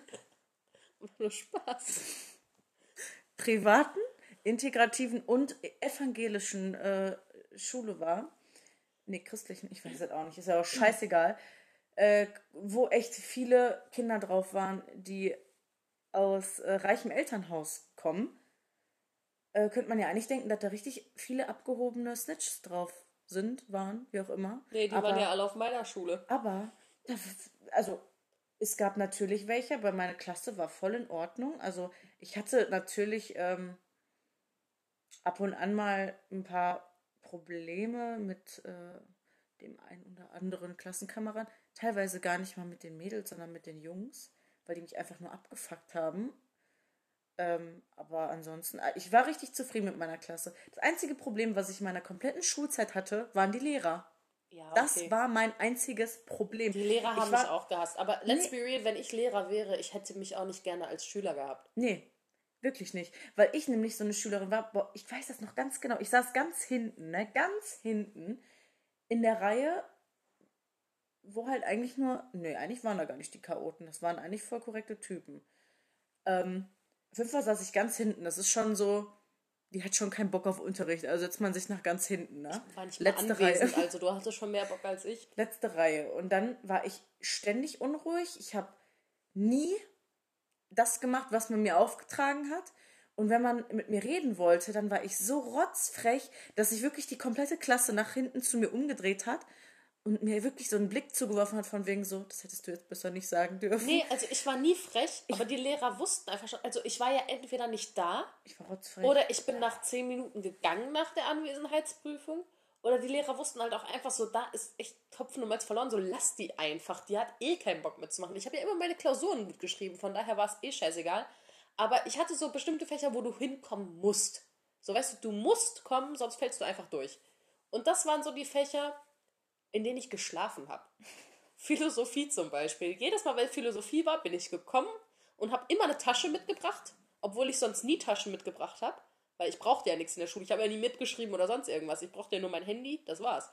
[SPEAKER 1] Nur Spaß.
[SPEAKER 2] Privaten, integrativen und evangelischen äh, Schule war. Nee, christlichen, ich weiß es auch nicht, ist ja auch scheißegal. Äh, wo echt viele Kinder drauf waren, die aus äh, reichem Elternhaus kommen, äh, könnte man ja eigentlich denken, dass da richtig viele abgehobene Snitches drauf sind, waren, wie auch immer.
[SPEAKER 1] Nee, die
[SPEAKER 2] aber,
[SPEAKER 1] waren ja alle auf meiner Schule.
[SPEAKER 2] aber, also, es gab natürlich welche, aber meine Klasse war voll in Ordnung. Also, ich hatte natürlich ähm, ab und an mal ein paar Probleme mit äh, dem einen oder anderen Klassenkameraden. Teilweise gar nicht mal mit den Mädels, sondern mit den Jungs, weil die mich einfach nur abgefuckt haben. Ähm, aber ansonsten, äh, ich war richtig zufrieden mit meiner Klasse. Das einzige Problem, was ich in meiner kompletten Schulzeit hatte, waren die Lehrer.
[SPEAKER 1] Ja,
[SPEAKER 2] Das
[SPEAKER 1] okay.
[SPEAKER 2] war mein einziges Problem.
[SPEAKER 1] Die Lehrer haben
[SPEAKER 2] war-
[SPEAKER 1] mich auch gehasst. Aber let's be real, wenn ich Lehrer wäre, ich hätte mich auch nicht gerne als Schüler gehabt.
[SPEAKER 2] Nee, wirklich nicht. Weil ich nämlich so eine Schülerin war, boah, ich weiß das noch ganz genau. Ich saß ganz hinten, ne, ganz hinten in der Reihe, wo halt eigentlich nur, nee, eigentlich waren da gar nicht die Chaoten. Das waren eigentlich voll korrekte Typen. Ähm, Fall saß ich ganz hinten. Das ist schon so, die hat schon keinen Bock auf Unterricht. Also setzt man sich nach ganz hinten, ne?
[SPEAKER 1] War nicht
[SPEAKER 2] Letzte Reihe.
[SPEAKER 1] also du hattest schon mehr Bock als ich.
[SPEAKER 2] letzte Reihe. Und dann war ich ständig unruhig. Ich habe nie das gemacht, was man mir aufgetragen hat. Und wenn man mit mir reden wollte, dann war ich so rotzfrech, dass sich wirklich die komplette Klasse nach hinten zu mir umgedreht hat und mir wirklich so einen Blick zugeworfen hat von wegen so, das hättest du jetzt besser nicht sagen dürfen.
[SPEAKER 1] Nee, also ich war nie frech, aber die Lehrer wussten einfach schon, also ich war ja entweder nicht da
[SPEAKER 2] Ich war rotzfrech.
[SPEAKER 1] oder ich bin nach zehn Minuten gegangen nach der Anwesenheitsprüfung oder die Lehrer wussten halt auch einfach so, da ist echt Tropfen und Malz verloren, so lass die einfach, die hat eh keinen Bock mitzumachen. Ich habe ja immer meine Klausuren gut geschrieben, von daher war es eh scheißegal. Aber ich hatte so bestimmte Fächer, wo du hinkommen musst. So weißt du, du musst kommen, sonst fällst du einfach durch. Und das waren so die Fächer, in denen ich geschlafen habe. Philosophie zum Beispiel. Jedes Mal, wenn Philosophie war, bin ich gekommen und habe immer eine Tasche mitgebracht, obwohl ich sonst nie Taschen mitgebracht habe. Weil ich brauchte ja nichts in der Schule. Ich habe ja nie mitgeschrieben oder sonst irgendwas. Ich brauchte ja nur mein Handy, das war's.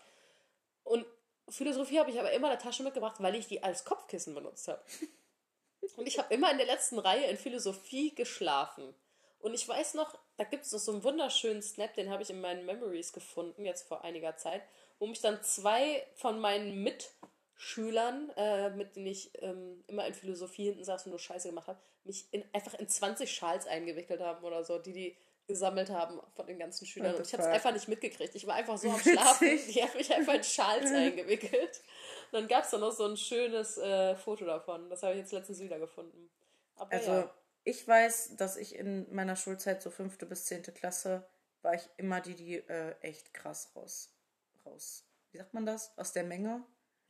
[SPEAKER 1] Und Philosophie habe ich aber immer eine Tasche mitgebracht, weil ich die als Kopfkissen benutzt habe. Und ich habe immer in der letzten Reihe in Philosophie geschlafen. Und ich weiß noch, da gibt es noch so einen wunderschönen Snap, den habe ich in meinen Memories gefunden, jetzt vor einiger Zeit, wo mich dann zwei von meinen Mitschülern, äh, mit denen ich ähm, immer in Philosophie hinten saß und nur Scheiße gemacht habe, mich in, einfach in 20 Schals eingewickelt haben oder so, die die gesammelt haben von den ganzen Schülern. Und ich habe es einfach nicht mitgekriegt. Ich war einfach so am. Schlafen. Die haben mich einfach in Schals eingewickelt. Und dann gab es da noch so ein schönes äh, Foto davon. Das habe ich jetzt letztens wieder gefunden. Aber
[SPEAKER 2] Also
[SPEAKER 1] ja.
[SPEAKER 2] ich weiß, dass ich in meiner Schulzeit, so fünfte bis zehnte Klasse, war ich immer die, die äh, echt krass raus, raus, wie sagt man das? Aus der Menge?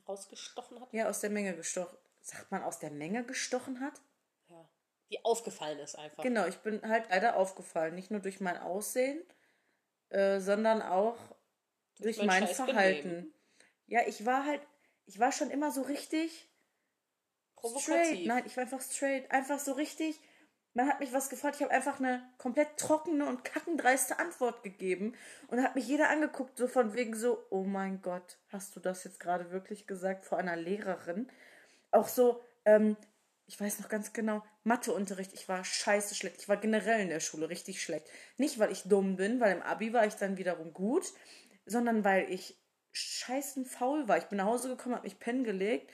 [SPEAKER 1] rausgestochen hat.
[SPEAKER 2] Ja, aus der Menge gestochen. Sagt man aus der Menge gestochen hat?
[SPEAKER 1] Ja. Die aufgefallen ist einfach.
[SPEAKER 2] Genau, ich bin halt leider aufgefallen. Nicht nur durch mein Aussehen, äh, sondern auch durch,
[SPEAKER 1] mein
[SPEAKER 2] mein
[SPEAKER 1] scheiß
[SPEAKER 2] Verhalten.
[SPEAKER 1] Benehmen.
[SPEAKER 2] Ja, ich war halt, ich war schon immer so richtig
[SPEAKER 1] Provokativ.
[SPEAKER 2] straight. Nein, ich war einfach straight. Einfach so richtig. Man hat mich was gefragt, ich habe einfach eine komplett trockene und kackendreiste Antwort gegeben. Und hat mich jeder angeguckt, so von wegen so, oh mein Gott, hast du das jetzt gerade wirklich gesagt vor einer Lehrerin? Auch so, ähm, ich weiß noch ganz genau, Matheunterricht, ich war scheiße schlecht. Ich war generell in der Schule richtig schlecht. Nicht, weil ich dumm bin, weil im Abi war ich dann wiederum gut, sondern weil ich scheißen faul war. Ich bin nach Hause gekommen, habe mich pennen gelegt.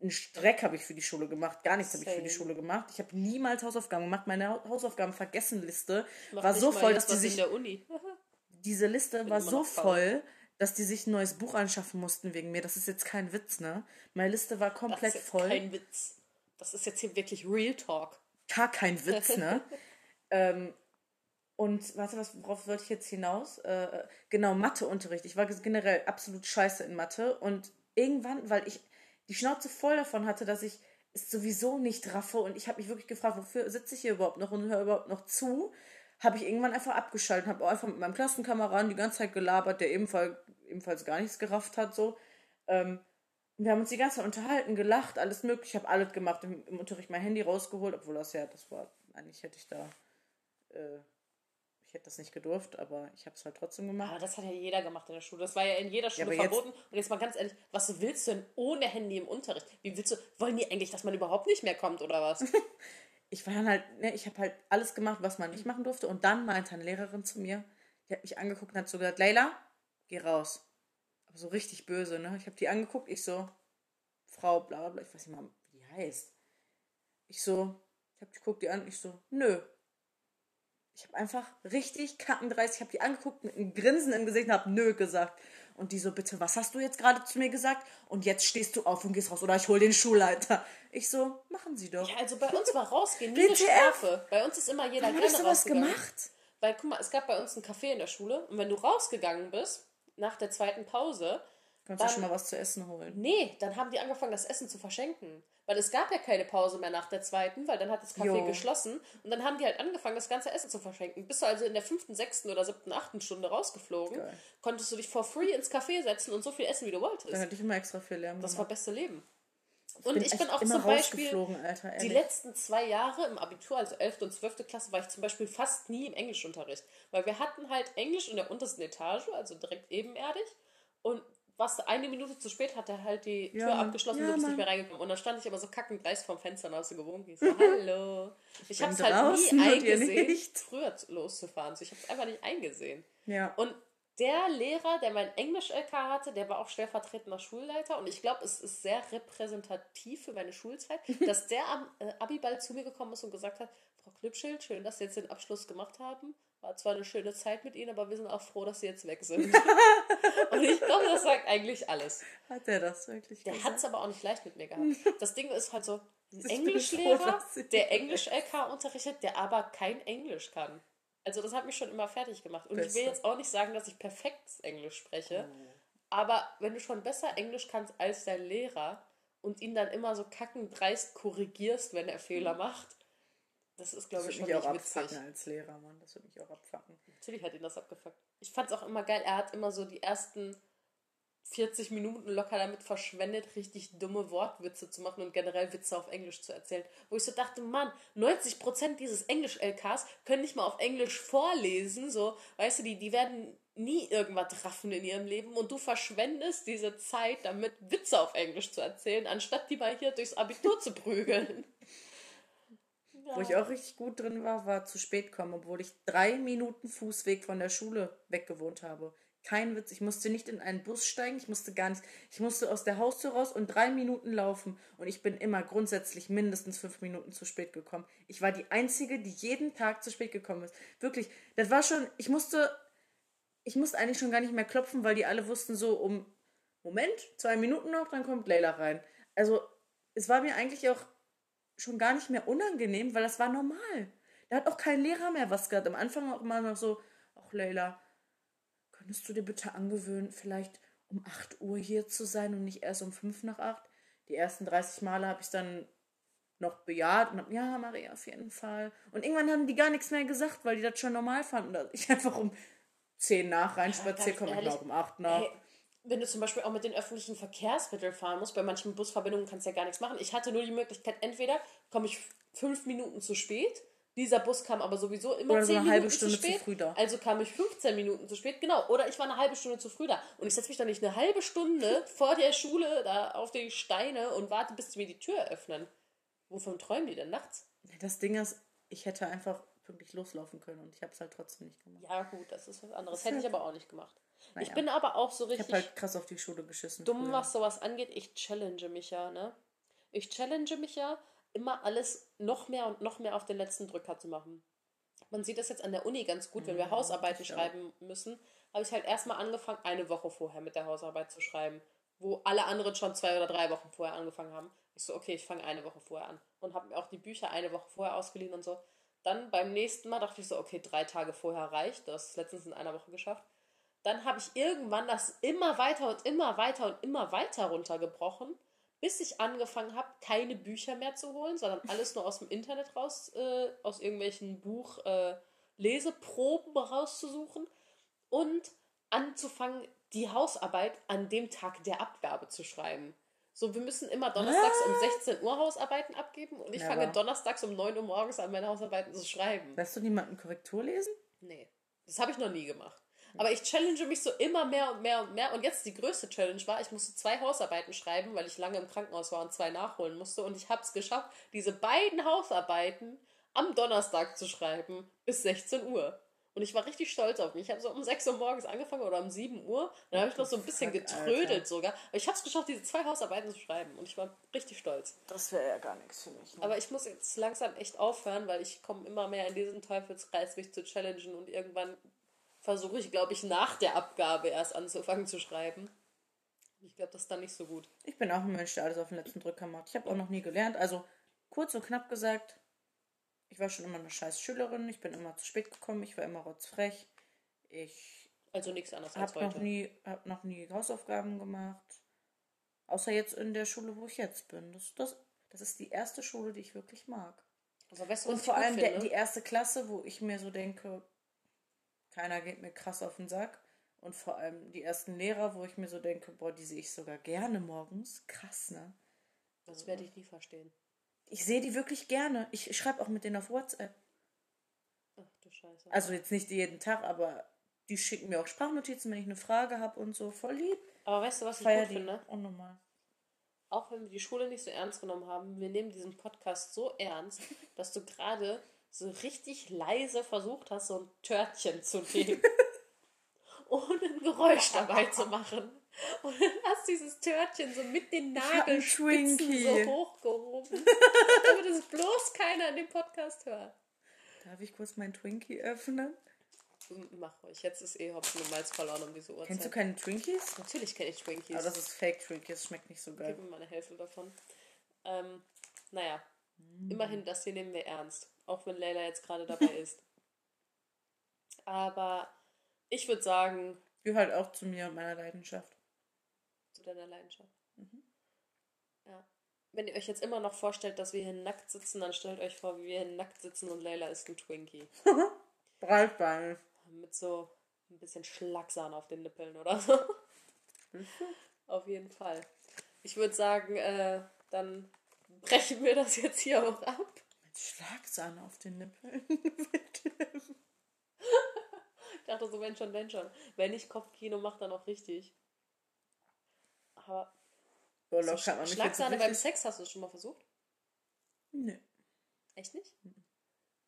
[SPEAKER 2] Einen Streck habe ich für die Schule gemacht. Gar nichts habe ich für die. Schule gemacht. Ich habe niemals Hausaufgaben gemacht. Meine Hau- Hausaufgaben-Vergessen-Liste war so voll, dass die sich diese Liste war so voll, dass die sich ein neues Buch anschaffen mussten wegen mir. Das ist jetzt kein Witz, ne? Meine Liste war
[SPEAKER 1] Das
[SPEAKER 2] komplett
[SPEAKER 1] ist jetzt
[SPEAKER 2] voll.
[SPEAKER 1] kein Witz. Das ist jetzt hier wirklich Real Talk.
[SPEAKER 2] Gar kein Witz, ne? ähm, und warte, was, worauf wollte ich jetzt hinaus? Äh, äh, genau, Matheunterricht. Ich war generell absolut scheiße in Mathe. Und irgendwann, weil ich die Schnauze voll davon hatte, dass ich es sowieso nicht raffe und ich habe mich wirklich gefragt, wofür sitze ich hier überhaupt noch und höre überhaupt noch zu, habe ich irgendwann einfach abgeschaltet, habe einfach mit meinem Klassenkameraden die ganze Zeit gelabert, der ebenfalls, ebenfalls gar nichts gerafft hat, so. Ähm, wir haben uns die ganze Zeit unterhalten, gelacht, alles mögliche. Ich habe alles gemacht, im, im Unterricht mein Handy rausgeholt, obwohl das ja, das war, eigentlich hätte ich da, äh, ich hätte das nicht gedurft, aber ich habe es halt trotzdem gemacht.
[SPEAKER 1] Aber das hat ja jeder gemacht in der Schule. Das war ja in jeder Schule
[SPEAKER 2] jetzt-
[SPEAKER 1] verboten. Und jetzt mal ganz ehrlich, was willst du denn ohne Handy im Unterricht? Wie willst du, wollen die eigentlich, dass man überhaupt nicht mehr kommt oder was?
[SPEAKER 2] ich war dann halt, ne, ich habe halt alles gemacht, was man nicht machen durfte. Und dann meinte eine Lehrerin zu mir, die hat mich angeguckt und hat so gesagt, Leila, geh raus. Aber so richtig böse, ne? Ich habe die angeguckt, ich so, Frau, bla bla bla, ich weiß nicht mal, wie die heißt. Ich so, ich habe die guckt die an, ich so, nö. Ich habe einfach richtig kackendreist, ich habe die angeguckt mit einem Grinsen im Gesicht und habe nö gesagt. Und die so, bitte, was hast du jetzt gerade zu mir gesagt? Und jetzt stehst du auf und gehst raus oder ich hol den Schulleiter. Ich so, machen Sie doch.
[SPEAKER 1] Ja, also bei uns war rausgehen nie eine? Strafe. Bei uns ist immer jeder
[SPEAKER 2] Warum
[SPEAKER 1] gerne
[SPEAKER 2] hast du was gemacht?
[SPEAKER 1] Weil, guck mal, es gab bei uns ein Café in der Schule und wenn du rausgegangen bist, nach der zweiten Pause,
[SPEAKER 2] Kannst du
[SPEAKER 1] Dann-
[SPEAKER 2] schon mal was zu essen holen?
[SPEAKER 1] nee, dann haben die angefangen, das Essen zu verschenken. Weil es gab ja keine Pause mehr nach der zweiten, weil dann hat das Café
[SPEAKER 2] Jo.
[SPEAKER 1] geschlossen und dann haben die halt angefangen, das ganze Essen zu verschenken. Bist du also in der fünften, sechsten oder siebten, achten Stunde rausgeflogen,
[SPEAKER 2] Geil.
[SPEAKER 1] konntest du dich for free ins Café setzen und so viel essen, wie du wolltest.
[SPEAKER 2] hätte ich immer extra viel Lärm
[SPEAKER 1] Das war
[SPEAKER 2] gemacht.
[SPEAKER 1] beste Leben. Und
[SPEAKER 2] bin
[SPEAKER 1] ich bin auch zum Beispiel
[SPEAKER 2] Alter,
[SPEAKER 1] die letzten zwei Jahre im Abitur, also 11. und 12. Klasse, war ich zum Beispiel fast nie im Englischunterricht. Weil wir hatten halt Englisch in der untersten Etage, also direkt ebenerdig. Und was eine Minute zu spät hat er halt die
[SPEAKER 2] Ja,
[SPEAKER 1] Tür abgeschlossen
[SPEAKER 2] Ja,
[SPEAKER 1] und du bist nicht mehr reingekommen. Und dann stand ich aber so kackend dreist vom Fenster und hast du gewogen. Ich so, hallo. Ich
[SPEAKER 2] bin
[SPEAKER 1] hab's halt nie eingesehen,
[SPEAKER 2] nicht.
[SPEAKER 1] früher loszufahren. So, ich hab's einfach nicht eingesehen.
[SPEAKER 2] Ja.
[SPEAKER 1] Und der Lehrer, der mein Englisch-LK hatte, der war auch stellvertretender Schulleiter und ich glaube, es ist sehr repräsentativ für meine Schulzeit, dass der am äh, Abiball zu mir gekommen ist und gesagt hat, Frau Knipschild, schön, dass Sie jetzt den Abschluss gemacht haben. War zwar eine schöne Zeit mit Ihnen, aber wir sind auch froh, dass Sie jetzt weg sind. und ich glaube, das sagt eigentlich alles.
[SPEAKER 2] Hat der das wirklich
[SPEAKER 1] Der hat es aber auch nicht leicht mit mir gehabt. Das Ding ist halt so, ein
[SPEAKER 2] froh,
[SPEAKER 1] Englischlehrer,
[SPEAKER 2] Sie-
[SPEAKER 1] der Englisch-LK unterrichtet, der aber kein Englisch kann. Also das hat mich schon immer fertig gemacht. Und ich will jetzt auch nicht sagen, dass ich perfektes Englisch spreche,
[SPEAKER 2] Oh.
[SPEAKER 1] aber wenn du schon besser Englisch kannst als dein Lehrer und ihn dann immer so kackend dreist korrigierst, wenn er Fehler macht, das ist, glaube ich,
[SPEAKER 2] würde
[SPEAKER 1] schon
[SPEAKER 2] mich auch
[SPEAKER 1] witzig.
[SPEAKER 2] abfacken als Lehrer, Mann. Das würde mich auch abfacken.
[SPEAKER 1] Natürlich hat ihn das abgefuckt. Ich fand es auch immer geil. Er hat immer so die ersten 40 Minuten locker damit verschwendet, richtig dumme Wortwitze zu machen und generell Witze auf Englisch zu erzählen. Wo ich so dachte, Mann, 90% dieses Englisch-LKs können nicht mal auf Englisch vorlesen. So, weißt du, die, die werden nie irgendwas raffen in ihrem Leben und du verschwendest diese Zeit damit, Witze auf Englisch zu erzählen, anstatt die mal hier durchs Abitur zu prügeln.
[SPEAKER 2] Wo ich auch richtig gut drin war, war zu spät kommen, obwohl ich drei Minuten Fußweg von der Schule weggewohnt habe. Kein Witz, ich musste nicht in einen Bus steigen, ich musste gar nicht, ich musste aus der Haustür raus und drei Minuten laufen und ich bin immer grundsätzlich mindestens fünf Minuten zu spät gekommen. Ich war die Einzige, die jeden Tag zu spät gekommen ist. Wirklich, das war schon, ich musste, ich musste eigentlich schon gar nicht mehr klopfen, weil die alle wussten so um, Moment, zwei Minuten noch, dann kommt Leila rein. Also, es war mir eigentlich auch schon gar nicht mehr unangenehm, weil das war normal. Da hat auch kein Lehrer mehr was gehabt. Am Anfang auch immer noch so, ach Leila, könntest du dir bitte angewöhnen, vielleicht um 8 Uhr hier zu sein und nicht erst um 5 nach 8? Die ersten 30 Male habe ich dann noch bejaht und hab, ja, Maria, auf jeden Fall. Und irgendwann haben die gar nichts mehr gesagt, weil die das schon normal fanden, dass ich einfach um 10 nach reinspaziere,
[SPEAKER 1] ganz
[SPEAKER 2] komme ich noch um 8 nach.
[SPEAKER 1] Hey, wenn du zum Beispiel auch mit den öffentlichen Verkehrsmitteln fahren musst, bei manchen Busverbindungen kannst du ja gar nichts machen. Ich hatte nur die Möglichkeit, entweder komme ich fünf Minuten zu spät, dieser Bus kam aber sowieso immer
[SPEAKER 2] Oder so
[SPEAKER 1] zehn
[SPEAKER 2] eine halbe
[SPEAKER 1] Minuten
[SPEAKER 2] Stunde
[SPEAKER 1] zu
[SPEAKER 2] zu
[SPEAKER 1] spät.
[SPEAKER 2] früh da.
[SPEAKER 1] Also kam ich 15 Minuten zu spät, genau. Oder ich war eine halbe Stunde zu früh da. Und ich setze mich dann nicht eine halbe Stunde vor der Schule da auf die Steine und warte, bis die mir die Tür öffnen. Wovon träumen die denn nachts?
[SPEAKER 2] Das Ding ist, ich hätte einfach pünktlich loslaufen können und ich habe es halt trotzdem nicht gemacht.
[SPEAKER 1] Ja, gut, das ist was anderes.
[SPEAKER 2] Das
[SPEAKER 1] Hätte ich
[SPEAKER 2] ist-
[SPEAKER 1] aber auch nicht gemacht. Ich
[SPEAKER 2] Naja.
[SPEAKER 1] bin aber auch so
[SPEAKER 2] Ich
[SPEAKER 1] richtig.
[SPEAKER 2] habe halt krass auf die Schule geschissen.
[SPEAKER 1] dumm,
[SPEAKER 2] früher.
[SPEAKER 1] was sowas angeht. Ich challenge mich ja, ne? Ich challenge mich ja, immer alles noch mehr und noch mehr auf den letzten Drücker zu machen. Man sieht das jetzt an der Uni ganz gut, wenn wir
[SPEAKER 2] Mhm,
[SPEAKER 1] Hausarbeiten
[SPEAKER 2] ich auch.
[SPEAKER 1] schreiben müssen, habe ich halt erstmal angefangen, eine Woche vorher mit der Hausarbeit zu schreiben, wo alle anderen schon zwei oder drei Wochen vorher angefangen haben. Ich so, okay, ich fange eine Woche vorher an und habe mir auch die Bücher eine Woche vorher ausgeliehen und so. Dann beim nächsten Mal dachte ich so, okay, drei Tage vorher reicht. Das ist letztens in einer Woche geschafft. Dann habe ich irgendwann das immer weiter und immer weiter und immer weiter runtergebrochen, bis ich angefangen habe, keine Bücher mehr zu holen, sondern alles nur aus dem Internet raus, äh, aus irgendwelchen Buch, äh, Leseproben rauszusuchen und anzufangen, die Hausarbeit an dem Tag der Abgabe zu schreiben. So, wir müssen immer donnerstags um 16 Uhr Hausarbeiten abgeben und ich
[SPEAKER 2] Never.
[SPEAKER 1] fange donnerstags um 9 Uhr morgens an, meine Hausarbeiten zu schreiben.
[SPEAKER 2] Lässt du niemanden Korrektur lesen?
[SPEAKER 1] Nee, das habe ich noch nie gemacht. Aber ich challenge mich so immer mehr und mehr und mehr. Und jetzt die größte Challenge war, ich musste zwei Hausarbeiten schreiben, weil ich lange im Krankenhaus war und zwei nachholen musste. Und ich habe es geschafft, diese beiden Hausarbeiten am Donnerstag zu schreiben bis 16 Uhr. Und ich war richtig stolz auf mich. Ich habe so um 6 Uhr morgens angefangen oder um 7 Uhr. Dann habe ich noch so ein bisschen
[SPEAKER 2] Fuck,
[SPEAKER 1] getrödelt
[SPEAKER 2] Alter.
[SPEAKER 1] sogar. Aber ich habe es geschafft, diese zwei Hausarbeiten zu schreiben. Und ich war richtig stolz.
[SPEAKER 2] Das wäre ja gar nichts für mich. Ne?
[SPEAKER 1] Aber ich muss jetzt langsam echt aufhören, weil ich komme immer mehr in diesen Teufelskreis, mich zu challengen und irgendwann versuche ich, glaube ich, nach der Abgabe erst anzufangen zu schreiben. Ich glaube, das ist dann nicht so gut.
[SPEAKER 2] Ich bin auch ein Mensch, der alles auf den letzten Drücker macht. Ich habe auch noch nie gelernt. Also kurz und knapp gesagt, ich war schon immer eine scheiß Schülerin. Ich bin immer zu spät gekommen. Ich war immer rotzfrech. Ich
[SPEAKER 1] Also nichts anderes als
[SPEAKER 2] habe noch,
[SPEAKER 1] heute.
[SPEAKER 2] nie, hab noch nie Hausaufgaben gemacht. Außer jetzt in der Schule, wo ich jetzt bin. Das, das, das ist die erste Schule, die ich wirklich mag.
[SPEAKER 1] Aber weißt du,
[SPEAKER 2] Und vor allem der, die erste Klasse, wo ich mir so denke, keiner geht mir krass auf den Sack. Und vor allem die ersten Lehrer, wo ich mir so denke, boah, die sehe ich sogar gerne morgens. Krass, ne?
[SPEAKER 1] Das werde ich nie verstehen.
[SPEAKER 2] Ich sehe die wirklich gerne. Ich schreibe auch mit denen auf WhatsApp.
[SPEAKER 1] Ach du Scheiße.
[SPEAKER 2] Also jetzt nicht jeden Tag, aber die schicken mir auch Sprachnotizen, wenn ich eine Frage habe und so. Voll lieb.
[SPEAKER 1] Aber weißt du, was ich
[SPEAKER 2] Feier
[SPEAKER 1] gut finde?
[SPEAKER 2] Unnormal.
[SPEAKER 1] Auch wenn wir die Schule nicht so ernst genommen haben, wir nehmen diesen Podcast so ernst, dass du gerade so richtig leise versucht hast, so ein Törtchen zu nehmen. ohne ein Geräusch dabei zu machen. Und dann hast du dieses Törtchen so mit den Nagelspitzen so hochgehoben, damit es bloß keiner in dem Podcast hört.
[SPEAKER 2] Darf ich kurz meinen Twinkie öffnen?
[SPEAKER 1] Mach ruhig, jetzt ist eh Hopfen und Malz verloren um diese Uhrzeit.
[SPEAKER 2] Kennst du keine Twinkies?
[SPEAKER 1] Natürlich kenne ich Twinkies.
[SPEAKER 2] Aber das ist Fake Twinkies, schmeckt nicht so geil.
[SPEAKER 1] Gib mir mal eine Hälfte davon. Ähm, naja, immerhin, das hier nehmen wir ernst. Auch wenn Leila jetzt gerade dabei ist. Aber ich würde sagen,
[SPEAKER 2] Gehört auch zu mir und meiner Leidenschaft.
[SPEAKER 1] zu deiner Leidenschaft. Ja. Wenn ihr euch jetzt immer noch vorstellt, dass wir hier nackt sitzen, dann stellt euch vor, wie wir hier nackt sitzen und Leila ist ein Twinkie.
[SPEAKER 2] Breitbein.
[SPEAKER 1] Mit so ein bisschen Schlagsahne auf den Nippeln oder so. auf jeden Fall. Ich würde sagen, äh, dann brechen wir das jetzt hier auch ab.
[SPEAKER 2] Mit Schlagsahne auf den Nippeln.
[SPEAKER 1] Ich dachte so, wenn schon, wenn schon. Wenn ich Kopfkino mache, dann auch richtig. Aber
[SPEAKER 2] Boah, locker, man mich
[SPEAKER 1] Schlagsahne beim Sex hast du schon mal versucht?
[SPEAKER 2] Nee.
[SPEAKER 1] Echt nicht?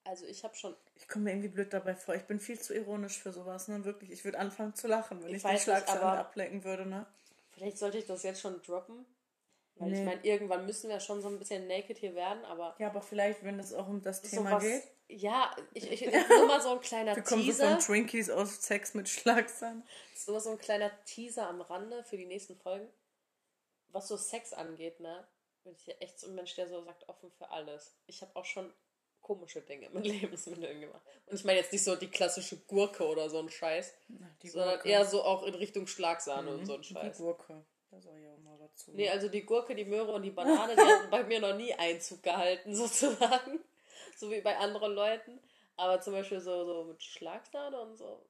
[SPEAKER 1] Also ich habe schon,
[SPEAKER 2] Ich komme mir irgendwie blöd dabei vor. Ich bin viel zu ironisch für sowas, ne? Wirklich. Ich würde anfangen zu lachen, wenn
[SPEAKER 1] Ich
[SPEAKER 2] ich,
[SPEAKER 1] nicht,
[SPEAKER 2] Schlagsahne
[SPEAKER 1] aber-
[SPEAKER 2] ablecken würde, ne?
[SPEAKER 1] vielleicht sollte ich das jetzt schon droppen. Weil
[SPEAKER 2] Nee.
[SPEAKER 1] ich meine, irgendwann müssen wir schon so ein bisschen naked hier werden, aber
[SPEAKER 2] Ja, aber vielleicht, wenn es auch um das Thema
[SPEAKER 1] sowas,
[SPEAKER 2] geht.
[SPEAKER 1] ja, ich, ich, nur mal so ein kleiner
[SPEAKER 2] Wir kommen so
[SPEAKER 1] Teaser.
[SPEAKER 2] von Twinkies aus Sex mit Schlagsahne.
[SPEAKER 1] So, so ein kleiner Teaser am Rande für die nächsten Folgen. Was so Sex angeht, ne? Bin ich ja echt so ein Mensch, der so sagt, offen für alles. Ich habe auch schon komische Dinge mit Lebensmitteln gemacht. Und ich meine jetzt nicht so die klassische Gurke oder so ein Scheiß,
[SPEAKER 2] Na, die
[SPEAKER 1] sondern
[SPEAKER 2] Gurke.
[SPEAKER 1] eher so auch in Richtung Schlagsahne und so ein
[SPEAKER 2] Die
[SPEAKER 1] Scheiß.
[SPEAKER 2] Gurke. Da sag ich auch mal dazu.
[SPEAKER 1] Nee, also die Gurke, die Möhre und die Banane, die hatten bei mir noch nie Einzug gehalten, sozusagen. So wie bei anderen Leuten. Aber zum Beispiel so, so mit Schlagsahne und so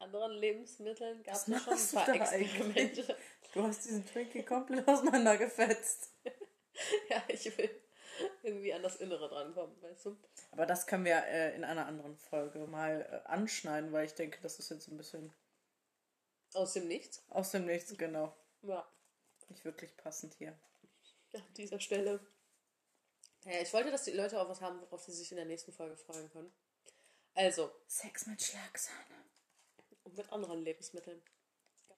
[SPEAKER 1] anderen Lebensmitteln gab es schon ein paar Experimente.
[SPEAKER 2] Du hast diesen Twinkie komplett auseinandergefetzt.
[SPEAKER 1] Ja, ich will irgendwie an das Innere drankommen, weißt du?
[SPEAKER 2] Aber das können wir äh, in einer anderen Folge mal äh, anschneiden, weil ich denke, das ist jetzt ein bisschen
[SPEAKER 1] Aus dem Nichts.
[SPEAKER 2] aus dem Nichts, genau.
[SPEAKER 1] Ja,
[SPEAKER 2] Nicht wirklich passend hier.
[SPEAKER 1] an dieser Stelle. Naja, ich wollte, dass die Leute auch was haben, worauf sie sich in der nächsten Folge freuen können. Also,
[SPEAKER 2] Sex mit Schlagsahne.
[SPEAKER 1] und mit anderen Lebensmitteln.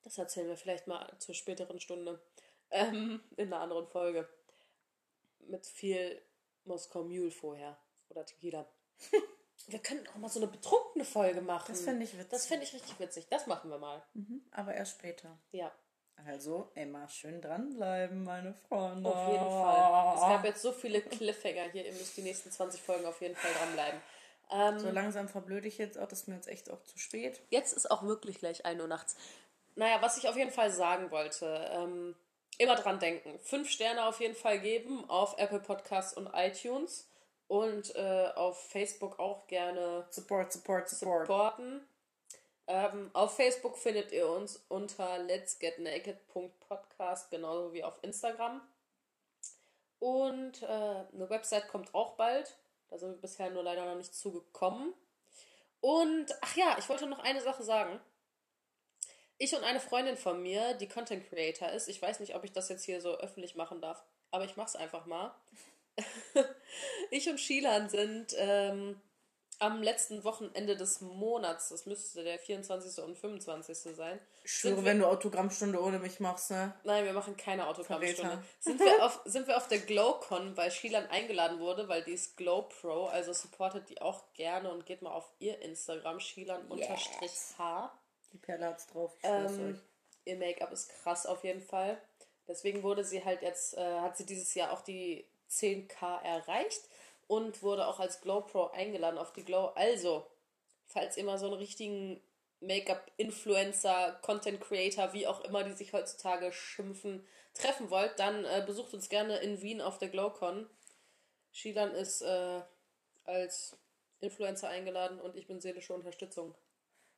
[SPEAKER 1] Das erzählen wir vielleicht mal zur späteren Stunde. Ähm, in einer anderen Folge. Mit viel Moskau Mule vorher. Oder Tequila. wir könnten auch mal so eine betrunkene Folge machen.
[SPEAKER 2] Das fände ich witzig.
[SPEAKER 1] Das fände ich richtig witzig. Das machen wir mal.
[SPEAKER 2] Mhm, aber erst später.
[SPEAKER 1] Ja,
[SPEAKER 2] Also, immer schön dranbleiben, meine Freunde.
[SPEAKER 1] auf jeden Fall. Es gab jetzt so viele Cliffhanger hier. Ihr müsst die nächsten 20 Folgen auf jeden Fall dranbleiben. Ähm,
[SPEAKER 2] So langsam verblöde ich jetzt auch, das ist mir jetzt echt auch zu spät.
[SPEAKER 1] Jetzt ist auch wirklich gleich 1 Uhr nachts. Naja, was ich auf jeden Fall sagen wollte, ähm, immer dran denken. Fünf Sterne auf jeden Fall geben auf Apple Podcasts und iTunes und äh, auf Facebook auch gerne
[SPEAKER 2] Support, support, support.
[SPEAKER 1] supporten. Ähm, auf Facebook findet ihr uns unter letsgetnaked.podcast, genauso wie auf Instagram. Und äh, eine Website kommt auch bald. Da sind wir bisher nur leider noch nicht zugekommen. Und, ach ja, ich wollte noch eine Sache sagen. Ich und eine Freundin von mir, die Content Creator ist, ich weiß nicht, ob ich das jetzt hier so öffentlich machen darf, aber ich mach's einfach mal. ich und Shilan sind ähm, am letzten Wochenende des Monats, das müsste der 24. und 25. sein.
[SPEAKER 2] Schwöre, wenn du Autogrammstunde ohne mich machst, ne?
[SPEAKER 1] Nein, wir machen keine Autogrammstunde. Sind wir, auf, sind wir auf der GlowCon, weil Shilan eingeladen wurde, weil die ist Glow Pro, also supportet die auch gerne und geht mal auf ihr Instagram, Shilan-H.
[SPEAKER 2] Die Perle hat's drauf, ich
[SPEAKER 1] Ähm,
[SPEAKER 2] euch.
[SPEAKER 1] ihr Make-up ist krass auf jeden Fall. Deswegen wurde sie halt jetzt, äh, hat sie dieses Jahr auch die 10k erreicht und wurde auch als Glow Pro eingeladen auf die Glow. Also, falls ihr mal so einen richtigen Make-up-Influencer, Content-Creator, wie auch immer die sich heutzutage schimpfen, treffen wollt, dann äh, besucht uns gerne in Wien auf der GlowCon. Shilan ist äh, als Influencer eingeladen und ich bin seelische Unterstützung.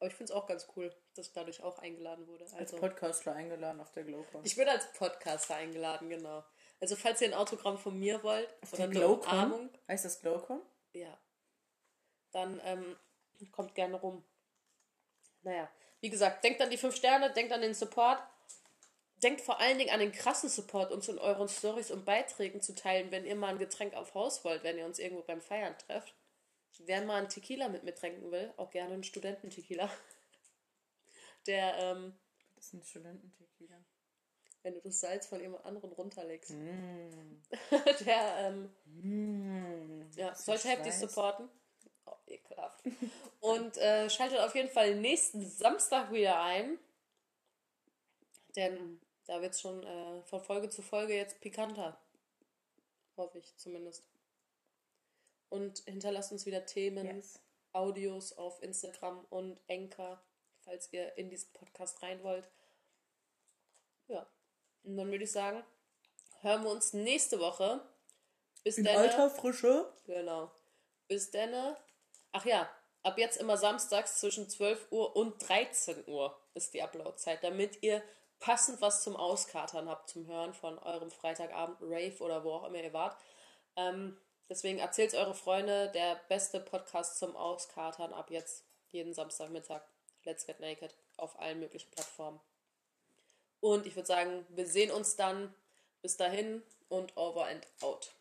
[SPEAKER 1] Aber ich finde es auch ganz cool, dass ich dadurch auch eingeladen wurde.
[SPEAKER 2] Als
[SPEAKER 1] Also,
[SPEAKER 2] Podcastler eingeladen auf der Glowcon.
[SPEAKER 1] ich bin als Podcaster eingeladen, genau. Also falls ihr ein Autogramm von mir wollt
[SPEAKER 2] Auf
[SPEAKER 1] oder eine
[SPEAKER 2] Glowcon?
[SPEAKER 1] Umarmung,
[SPEAKER 2] Heißt das Glowcon?
[SPEAKER 1] ja, dann ähm, kommt gerne rum. Naja, wie gesagt, denkt an die fünf Sterne, denkt an den Support. Denkt vor allen Dingen an den krassen Support, uns in euren Stories und Beiträgen zu teilen, wenn ihr mal ein Getränk auf Haus wollt, wenn ihr uns irgendwo beim Feiern trefft. Wer mal einen Tequila mit mir trinken will, auch gerne einen Studententequila. der, ähm,
[SPEAKER 2] Das ist ein Studententequila.
[SPEAKER 1] wenn du das Salz von jemand anderen runterlegst,
[SPEAKER 2] Mm.
[SPEAKER 1] der, ähm,
[SPEAKER 2] Mm.
[SPEAKER 1] ja, sollte heftig supporten. Oh, ekelhaft. Und äh, schaltet auf jeden Fall nächsten Samstag wieder ein. Denn da wird es schon äh, von Folge zu Folge jetzt pikanter. Hoffe ich zumindest. Und hinterlasst uns wieder Themen,
[SPEAKER 2] Yes.
[SPEAKER 1] Audios auf Instagram und Enker, falls ihr in diesen Podcast rein wollt. Ja. Und dann würde ich sagen, hören wir uns nächste Woche. Bis
[SPEAKER 2] In
[SPEAKER 1] dann.
[SPEAKER 2] alter Frische.
[SPEAKER 1] Genau. Bis dann. Ach ja, ab jetzt immer samstags zwischen 12 Uhr und 13 Uhr ist die Uploadzeit, damit ihr passend was zum Auskatern habt, zum Hören von eurem Freitagabend Rave oder wo auch immer ihr wart. Ähm, deswegen erzählt eure Freunde, der beste Podcast zum Auskatern ab jetzt jeden Samstagmittag. Let's Get Naked auf allen möglichen Plattformen. Und ich würde sagen, wir sehen uns dann. Bis dahin und over and out.